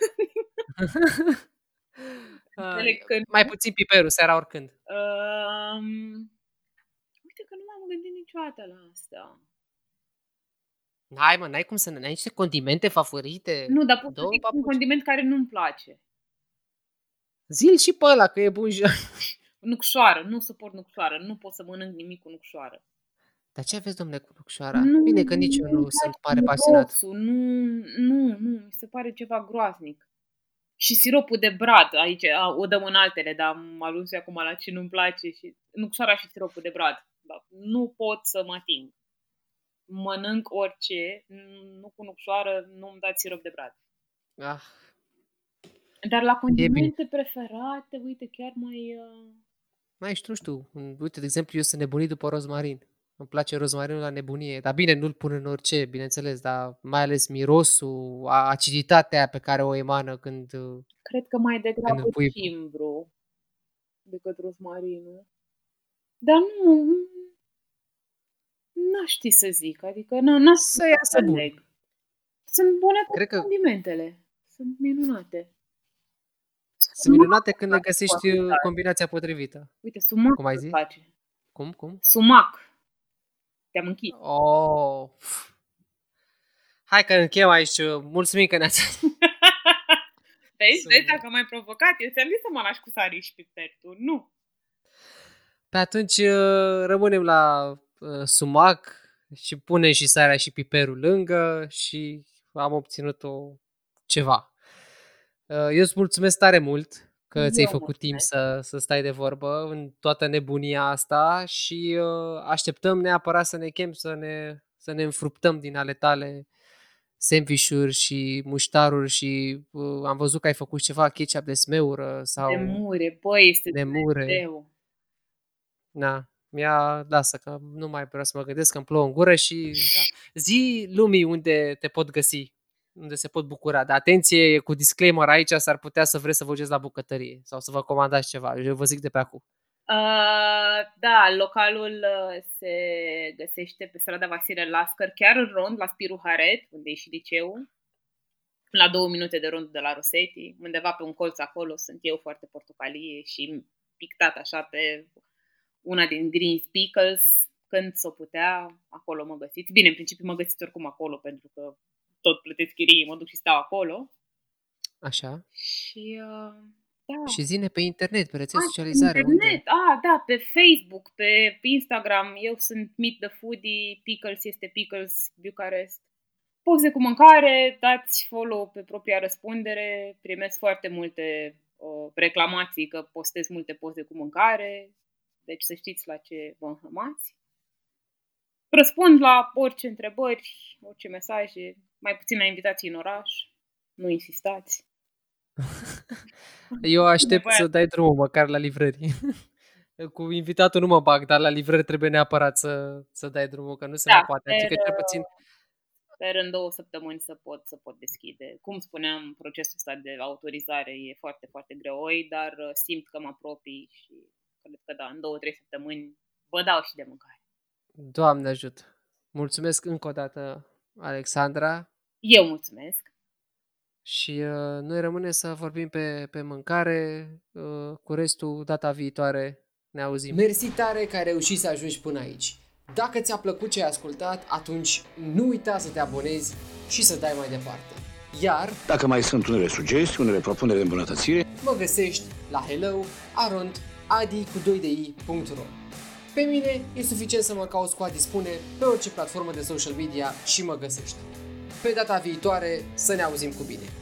Speaker 1: uh, mai puțin piperul, seara oricând. Um,
Speaker 3: uite că nu m-am gândit niciodată la asta.
Speaker 1: Hai mă, n-ai cum să n-ai niște condimente favorite?
Speaker 3: Nu, dar pot să zic un condiment care nu-mi place.
Speaker 1: Zil și pe ăla, că e bun și...
Speaker 3: Nucșoară, nu suport nucșoară, nu pot să mănânc nimic cu nucșoară.
Speaker 1: Dar ce aveți, domnule, cu nucșoara? Bine că nici eu nu sunt mare pasionat.
Speaker 3: Mirosul, Nu, nu, nu, mi se pare ceva groaznic. Și siropul de brad, aici a, o dăm în altele, dar am ajuns și acum la ce nu-mi place. Și, nucșoara și siropul de brad. Dar nu pot să mă ating. Mănânc orice, nu cu nucșoară, nu-mi dați sirop de brad.
Speaker 1: Ah,
Speaker 3: Dar la
Speaker 1: bine.
Speaker 3: condimente preferate, uite, chiar mai... Uh...
Speaker 1: mai știu, nu știu. Uite, de exemplu, eu sunt nebunit după rozmarin. Îmi place rozmarinul la nebunie. Dar bine, nu-l pun în orice, bineînțeles, dar mai ales mirosul, a- aciditatea aia pe care o emană când... uh,
Speaker 3: Cred că mai
Speaker 1: Când
Speaker 3: degrabă
Speaker 1: îl pui-
Speaker 3: cimbru decât rozmarinul. Dar nu, n-aș ști să zic, adică n- n-aș
Speaker 1: Să iasă bun.
Speaker 3: înțeleg. Sunt bune cu
Speaker 1: Cred că-
Speaker 3: condimentele. Sunt minunate.
Speaker 1: Sunt minunate când le găsești
Speaker 3: foarte
Speaker 1: uh,
Speaker 3: tare.
Speaker 1: combinația potrivită.
Speaker 3: Uite, sumac
Speaker 1: Cum ai
Speaker 3: îmi
Speaker 1: zis?
Speaker 3: place.
Speaker 1: Cum, cum?
Speaker 3: Sumac. Te-am închis.
Speaker 1: Oh. Hai că încheiem aici. Mulțumim că ne-ați...
Speaker 3: Vezi,
Speaker 1: Să-
Speaker 3: vezi dacă m-ai provocat? Eu ți-am zis să mă lași cu sari și piper, tu nu.
Speaker 1: Pe atunci uh, rămânem la uh, sumac și punem și sarea și piperul lângă și am obținut o ceva. Uh, Eu îți mulțumesc tare mult că
Speaker 3: Eu
Speaker 1: ți-ai făcut timp
Speaker 3: mulțumesc.
Speaker 1: să, să stai de vorbă în toată nebunia asta și uh, așteptăm neapărat să ne chem să ne, să ne înfruptăm din ale tale sandvișuri și muștaruri și uh, am văzut că ai făcut ceva ketchup de smeură sau
Speaker 3: De mure, băi, este
Speaker 1: de mure.
Speaker 3: Dumnezeu.
Speaker 1: Da, mi-a lasă că nu mai vreau să mă gândesc că îmi plouă în gură și da. zi lumii unde te pot găsi, unde se pot bucura. Dar atenție, cu disclaimer aici s-ar putea să vreți să vă duceți la bucătărie sau să vă comandați ceva. Eu vă zic de pe acum.
Speaker 3: Uh, da, localul uh, se găsește pe strada Vasile Lascăr, chiar în rond, la Spiru Haret, unde e și liceul. La două minute de rond de la Rosetti, undeva pe un colț acolo sunt eu foarte portocalie și pictat așa pe una din Green Pickles, când s-o putea, acolo mă găsiți. Bine, în principiu mă găsiți oricum acolo, pentru că tot plătesc chirie, mă duc și stau acolo.
Speaker 1: Așa.
Speaker 3: Și, uh, da.
Speaker 1: Și zine pe internet, pe rețele
Speaker 3: Ah,
Speaker 1: socializare.
Speaker 3: Internet,
Speaker 1: Unde?
Speaker 3: ah, da, pe Facebook, pe Instagram, eu sunt Meet the Foodie, Pickles este Pickles Bucharest. Poze cu mâncare, dați follow pe propria răspundere, primesc foarte multe uh, reclamații că postez multe poze cu mâncare, deci să știți la ce vă înhămați. Răspund la orice întrebări, orice mesaje, mai puțin la invitații în oraș, nu insistați.
Speaker 1: Eu aștept
Speaker 3: Nevoia.
Speaker 1: să dai drumul măcar la livrării. Cu invitatul nu mă bag, dar la livrări trebuie neapărat să, să dai drumul, că nu se
Speaker 3: Da,
Speaker 1: mai poate. Adică
Speaker 3: sper,
Speaker 1: cel puțin
Speaker 3: Sper în două săptămâni să pot, să pot deschide. Cum spuneam, procesul ăsta de autorizare e foarte, foarte greoi, dar uh, simt că mă apropii și cred că da, în două, trei săptămâni vă dau și de mâncare.
Speaker 1: Doamne ajută! Mulțumesc încă o dată, Alexandra,
Speaker 3: Eu mulțumesc!
Speaker 1: și uh, noi rămâne să vorbim pe, pe mâncare, uh, cu restul data viitoare ne auzim. Mersi tare că ai reușit să ajungi până aici. Dacă ți-a plăcut ce ai ascultat, atunci nu uita să te abonezi și să dai mai departe. Iar
Speaker 4: Dacă mai sunt unele sugestii, unele propuneri de îmbunătățire,
Speaker 1: mă găsești la hello arond adi cu 2 de i.ro Pe mine e suficient să mă cauți cu a dispune pe orice platformă de social media și mă găsești. Pe data viitoare să ne auzim cu bine!